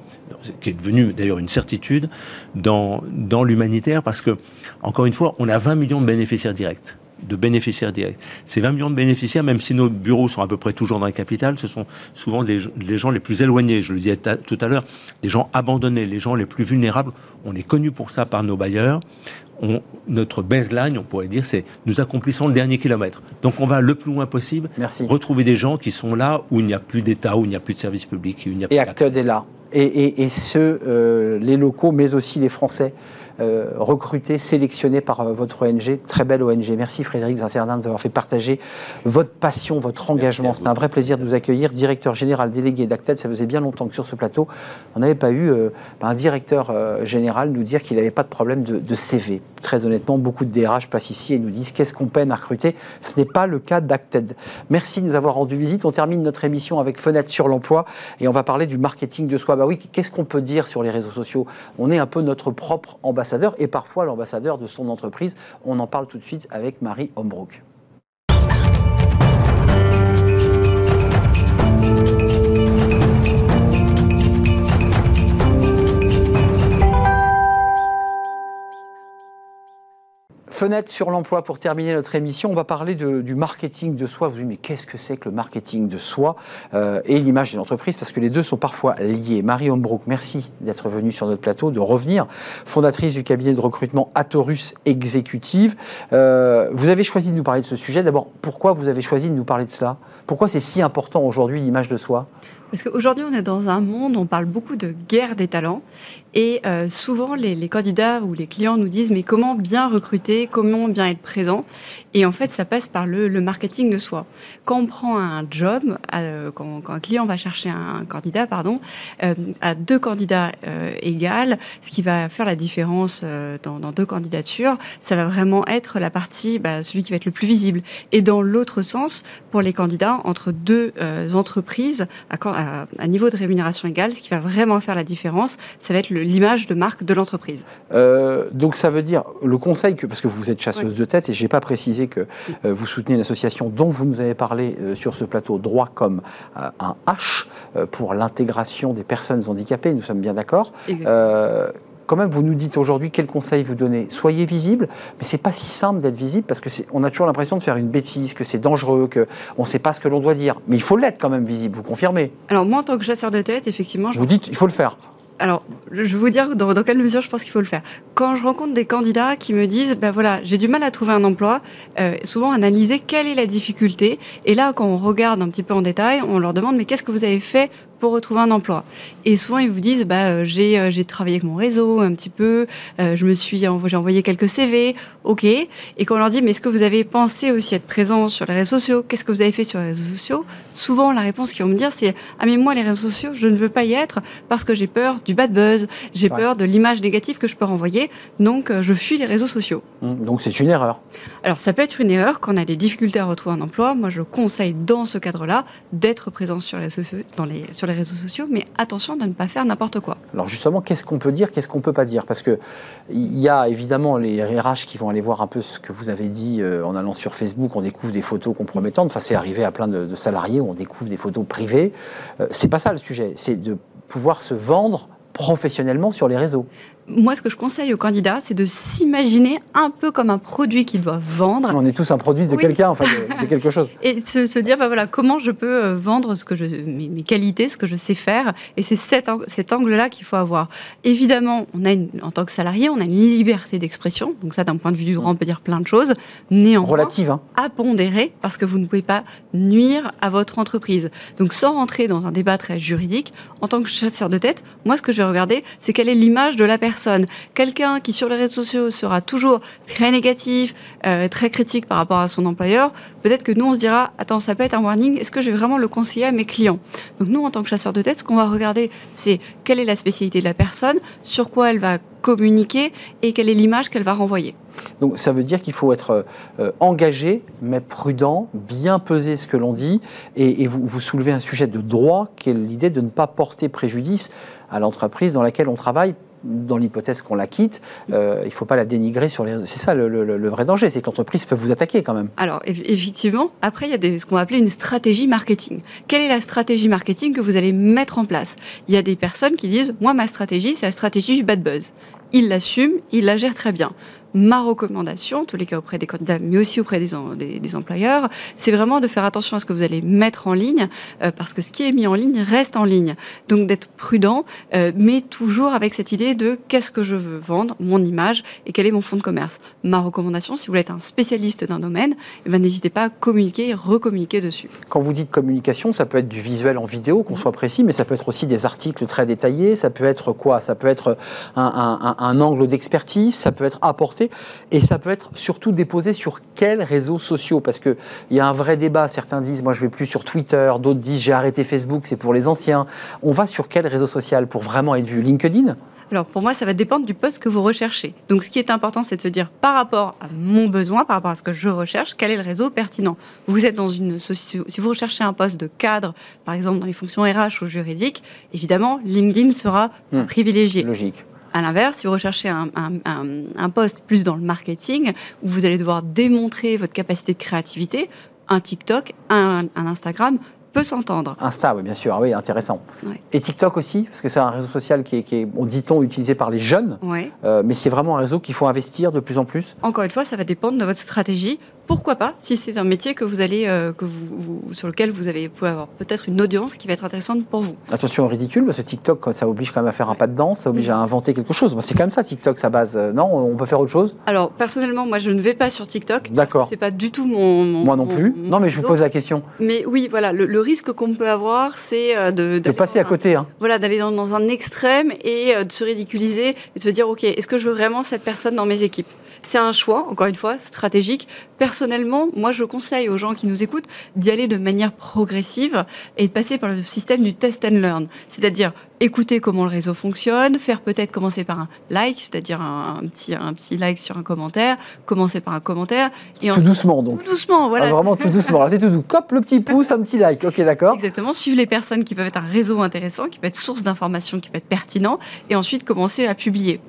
qui est devenue d'ailleurs une certitude, dans, dans l'humanitaire, parce que, encore une fois, on a 20 millions de bénéficiaires directs. De bénéficiaires directs. Ces 20 millions de bénéficiaires, même si nos bureaux sont à peu près toujours dans les capitales, ce sont souvent les, les gens les plus éloignés, je le disais tout à l'heure, les gens abandonnés, les gens les plus vulnérables. On est connus pour ça par nos bailleurs. On, notre baseline, on pourrait dire, c'est nous accomplissons le dernier kilomètre. Donc on va le plus loin possible Merci. retrouver des gens qui sont là où il n'y a plus d'État, où il n'y a plus de services publics, où il n'y a Et. Acted est là. Et, et- et ceux, euh, les locaux, mais aussi les Français, euh, recrutés, sélectionnés par euh, votre ONG. Très belle ONG. Merci Frédéric Zincernin de nous avoir fait partager votre passion, votre engagement. C'était un vrai plaisir de vous accueillir. Directeur général délégué d'Acted, ça faisait bien longtemps que sur ce plateau, on n'avait pas eu euh, un directeur euh, général nous dire qu'il n'avait pas de problème de, de CV. Très honnêtement, beaucoup de DRH passent ici et nous disent qu'est-ce qu'on peine à recruter. Ce n'est pas le cas d'Acted. Merci de nous avoir rendu visite. On termine notre émission avec Fenêtre sur l'emploi et on va parler du marketing de soi. Bah oui, qu'est-ce qu'on peut dire sur les réseaux sociaux? On est un peu notre propre ambassadeur et parfois l'ambassadeur de son entreprise. On en parle tout de suite avec Marie Hombrook. Fenêtre sur l'emploi pour terminer notre émission. On va parler du marketing de soi. Vous dites, mais qu'est-ce que c'est que le marketing de soi euh, et l'image d'une entreprise? Parce que les deux sont parfois liés. Marie Hombrook, merci d'être venue sur notre plateau, de revenir. Fondatrice du cabinet de recrutement Atorus Exécutive. Euh, vous avez choisi de nous parler de ce sujet. D'abord, pourquoi vous avez choisi de nous parler de cela? Pourquoi c'est si important aujourd'hui l'image de soi? Parce qu'aujourd'hui, on est dans un monde, on parle beaucoup de guerre des talents. Et euh, souvent, les, les candidats ou les clients nous disent Mais comment bien recruter Comment bien être présent? Et en fait, ça passe par le, le marketing de soi. Quand on prend un job, euh, quand, quand un client va chercher un candidat, pardon, euh, à deux candidats euh, égales, ce qui va faire la différence euh, dans, dans deux candidatures, ça va vraiment être la partie, bah, celui qui va être le plus visible. Et dans l'autre sens, pour les candidats, entre deux euh, entreprises, à, à- à niveau de rémunération égale, ce qui va vraiment faire la différence, ça va être le- l'image de marque de l'entreprise. Euh, donc ça veut dire le conseil que parce que vous êtes chasseuse de tête et j'ai pas précisé que euh, vous soutenez une association dont vous nous avez parlé euh, sur ce plateau droit comme un H pour l'intégration des personnes handicapées. Nous sommes bien d'accord. Quand même, vous nous dites aujourd'hui quel conseil vous donnez. Soyez visible, mais c'est pas si simple d'être visible parce que on a toujours l'impression de faire une bêtise, que c'est dangereux, que on ne sait pas ce que l'on doit dire. Mais il faut l'être quand même visible. Vous confirmez? Alors moi, en tant que chasseur de tête, effectivement, je Vous dites il faut le faire. Alors, je vais vous dire dans, quelle mesure je pense qu'il faut le faire. Quand je rencontre des candidats qui me disent, ben voilà, j'ai du mal à trouver un emploi, euh, souvent analyser quelle est la difficulté. Et là, quand on regarde un petit peu en détail, on leur demande, mais qu'est-ce que vous avez fait pour retrouver un emploi Et souvent, ils vous disent, bah, euh, j'ai euh, j'ai travaillé avec mon réseau un petit peu, euh, je me suis j'ai envoyé quelques CV, ok. Et quand on leur dit, mais est-ce que vous avez pensé aussi être présent sur les réseaux sociaux? Qu'est-ce que vous avez fait sur les réseaux sociaux? Souvent, la réponse qu'ils vont me dire, c'est, ah mais moi, les réseaux sociaux, je ne veux pas y être parce que j'ai peur du bad buzz, j'ai Ouais. peur de l'image négative que je peux renvoyer, donc je fuis les réseaux sociaux. Hum, Donc c'est une erreur. Alors ça peut être une erreur quand on a des difficultés à retrouver un emploi. Moi, je conseille dans ce cadre-là d'être présent sur les, réseaux sociaux- dans les, sur les réseaux sociaux, mais attention de ne pas faire n'importe quoi. Alors justement, qu'est-ce qu'on peut dire, qu'est-ce qu'on peut pas dire? Parce que il y a évidemment les RH qui vont aller voir un peu ce que vous avez dit euh, en allant sur Facebook, on découvre des photos compromettantes. Enfin, c'est arrivé à plein de, de salariés où on découvre des photos privées. Euh, c'est pas ça le sujet, c'est de pouvoir se vendre professionnellement sur les réseaux. Moi, ce que je conseille aux candidats, c'est de s'imaginer un peu comme un produit qu'ils doivent vendre On est tous un produit de Oui. quelqu'un, enfin de, de quelque chose. et se, se dire bah voilà comment je peux euh, vendre ce que je mes, mes qualités ce que je sais faire et c'est cet, ang- cet angle là qu'il faut avoir évidemment on a une, en tant que salarié on a une liberté d'expression donc ça d'un point de vue du droit on peut dire plein de choses néanmoins Relative, hein. à pondérer parce que vous ne pouvez pas nuire à votre entreprise. Donc sans rentrer dans un débat très juridique, en tant que chasseur de tête, moi ce que je vais regarder, c'est quelle est l'image de la personne. Quelqu'un qui sur les réseaux sociaux sera toujours très négatif, euh, très critique par rapport à son employeur, peut-être que nous on se dira, attends, ça peut être un warning, est-ce que je vais vraiment le conseiller à mes clients? Donc nous en tant que chasseur de tête, ce qu'on va regarder, c'est quelle est la spécialité de la personne, sur quoi elle va communiquer et quelle est l'image qu'elle va renvoyer. Donc ça veut dire qu'il faut être euh, engagé, mais prudent, bien peser ce que l'on dit, et, et vous, vous soulevez un sujet de droit qui est l'idée de ne pas porter préjudice à l'entreprise dans laquelle on travaille. Dans l'hypothèse qu'on la quitte, euh, il ne faut pas la dénigrer sur les. C'est ça le, vrai danger, c'est que l'entreprise peut vous attaquer quand même. Alors, eff- effectivement, après, il y a des, ce qu'on va appeler une stratégie marketing. Quelle est la stratégie marketing que vous allez mettre en place? Il y a des personnes qui disent, moi, ma stratégie, c'est la stratégie du bad buzz. Ils l'assument, ils la gèrent très bien. Ma recommandation, en tous les cas auprès des candidats, mais aussi auprès des, des, employeurs, c'est vraiment de faire attention à ce que vous allez mettre en ligne, euh, parce que ce qui est mis en ligne reste en ligne. Donc d'être prudent, euh, mais toujours avec cette idée de qu'est-ce que je veux vendre, mon image, et quel est mon fonds de commerce. Ma recommandation, si vous êtes un spécialiste d'un domaine, eh ben, n'hésitez pas à communiquer et recommuniquer dessus. Quand vous dites communication, ça peut être du visuel en vidéo, qu'on soit précis, mais ça peut être aussi des articles très détaillés, ça peut être quoi? Ça peut être un, un angle d'expertise, ça peut être et ça peut être surtout déposé sur quels réseaux sociaux? Parce qu'il y a un vrai débat, certains disent, moi je vais plus sur Twitter, d'autres disent, j'ai arrêté Facebook, c'est pour les anciens. On va sur quel réseau social pour vraiment être vu? LinkedIn? Alors pour moi, ça va dépendre du poste que vous recherchez. Donc ce qui est important, c'est de se dire par rapport à mon besoin, par rapport à ce que je recherche, quel est le réseau pertinent? Vous êtes dans une si vous recherchez un poste de cadre, par exemple dans les fonctions RH ou juridiques, évidemment LinkedIn sera hmm. privilégié. Logique. À l'inverse, si vous recherchez un, un, poste plus dans le marketing, où vous allez devoir démontrer votre capacité de créativité, un TikTok, un, Instagram peut s'entendre. Insta, oui, bien sûr, ah oui, intéressant. Et TikTok aussi, parce que c'est un réseau social qui est, qui est dit-on, utilisé par les jeunes, euh, mais c'est vraiment un réseau qu'il faut investir de plus en plus. Encore une fois, ça va dépendre de votre stratégie pourquoi pas, si c'est un métier que vous allez, euh, que vous, sur lequel vous avez pouvez avoir peut-être une audience qui va être intéressante pour vous. Attention au ridicule, parce que TikTok, ça oblige quand même à faire un pas de danse, ça oblige à inventer quelque chose. c'est quand même ça, TikTok, sa base. Euh, non, on peut faire autre chose? Alors, personnellement, moi, je ne vais pas sur TikTok. D'accord. C'est pas du tout mon. moi non plus. non, mais je vous pose la question. Mais oui, voilà, le, risque qu'on peut avoir, c'est euh, de, de passer à côté. Hein. Voilà, d'aller dans, dans, un extrême et de se ridiculiser et de se dire, ok, est-ce que je veux vraiment cette personne dans mes équipes? C'est un choix, encore une fois, stratégique. Personnellement, moi, je conseille aux gens qui nous écoutent d'y aller de manière progressive et de passer par le système du test and learn. C'est-à-dire écouter comment le réseau fonctionne, faire peut-être commencer par un like, c'est-à-dire un, petit, un petit like sur un commentaire, commencer par un commentaire. Et tout doucement, donc. Tout doucement, voilà. Ah, vraiment tout doucement. c'est tout doux. Cop, le petit pouce, un petit like. Ok, d'accord. Exactement. Suivre les personnes qui peuvent être un réseau intéressant, qui peut être source d'informations, qui peut être pertinent, et ensuite commencer à publier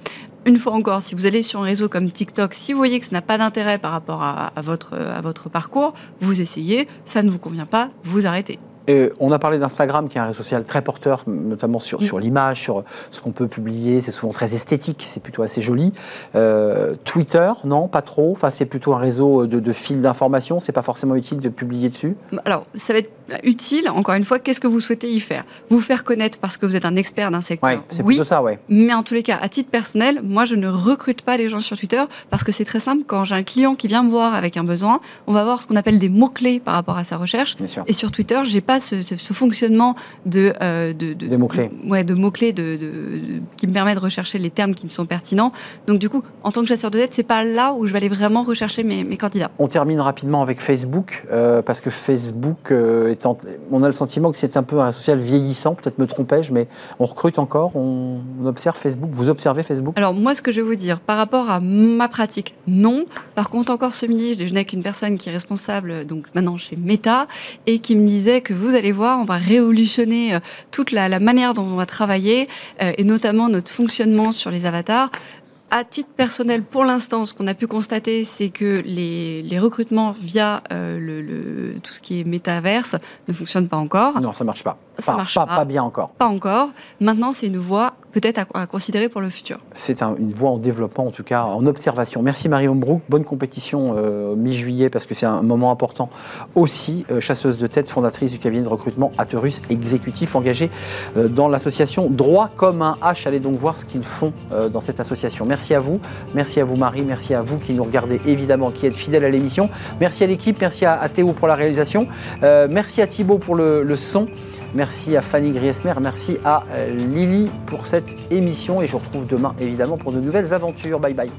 une fois encore, si vous allez sur un réseau comme TikTok, si vous voyez que ça n'a pas d'intérêt par rapport à, votre, parcours, vous essayez, ça ne vous convient pas, vous arrêtez. Euh, on a parlé d'Instagram, qui est un réseau social très porteur, notamment sur, sur l'image, sur ce qu'on peut publier. C'est souvent très esthétique, c'est plutôt assez joli. Euh, Twitter, non, pas trop. Enfin, c'est plutôt un réseau de, de fils d'information. C'est pas forcément utile de publier dessus. Alors, ça va être utile. Encore une fois, qu'est-ce que vous souhaitez y faire? Vous faire connaître parce que vous êtes un expert d'un secteur? Ouais, c'est plutôt ça, ouais. Mais en tous les cas, à titre personnel, moi, je ne recrute pas les gens sur Twitter parce que c'est très simple. Quand j'ai un client qui vient me voir avec un besoin, on va voir ce qu'on appelle des mots clés par rapport à sa recherche. Et sur Twitter, j'ai pas ce, fonctionnement de, euh, de, mots-clés. Ouais, de mots-clés de, qui me permet de rechercher les termes qui me sont pertinents. Donc, du coup, en tant que chasseur de tête, c'est pas là où je vais aller vraiment rechercher mes, candidats. On termine rapidement avec Facebook, euh, parce que Facebook euh, est en... On a le sentiment que c'est un peu un social vieillissant, peut-être me trompais-je, mais on recrute encore, on, observe Facebook. Vous observez Facebook? Alors, moi, ce que je vais vous dire, par rapport à ma pratique, non. Par contre, encore ce midi, je déjeunais avec une personne qui est responsable, donc maintenant chez Meta, et qui me disait que vous allez voir, on va révolutionner euh, toute la, manière dont on va travailler euh, et notamment notre fonctionnement sur les avatars. À titre personnel, pour l'instant, ce qu'on a pu constater, c'est que les, recrutements via euh, le, tout ce qui est métaverse ne fonctionnent pas encore. Non, ça marche pas. Ça pas, marche pas, pas, bien encore. Pas encore. Maintenant, c'est une voie peut-être à, considérer pour le futur. C'est une voie en développement, en tout cas en observation. Merci Marie Hombrook. Bonne compétition euh, mi-juillet parce que c'est un moment important aussi. Euh, chasseuse de tête, fondatrice du cabinet de recrutement Aterus Exécutif, engagée dans l'association Droit comme un H. Allez donc voir ce qu'ils font dans cette association. Merci à vous. Merci à vous, Marie. Merci à vous qui nous regardez, évidemment, qui êtes fidèles à l'émission. Merci à l'équipe. Merci à, Théo pour la réalisation. Euh, merci à Thibaut pour le, son. Merci à Fanny Griesmer. Merci à euh, Lily pour cette émission. Et je vous retrouve demain, évidemment, pour de nouvelles aventures. Bye bye.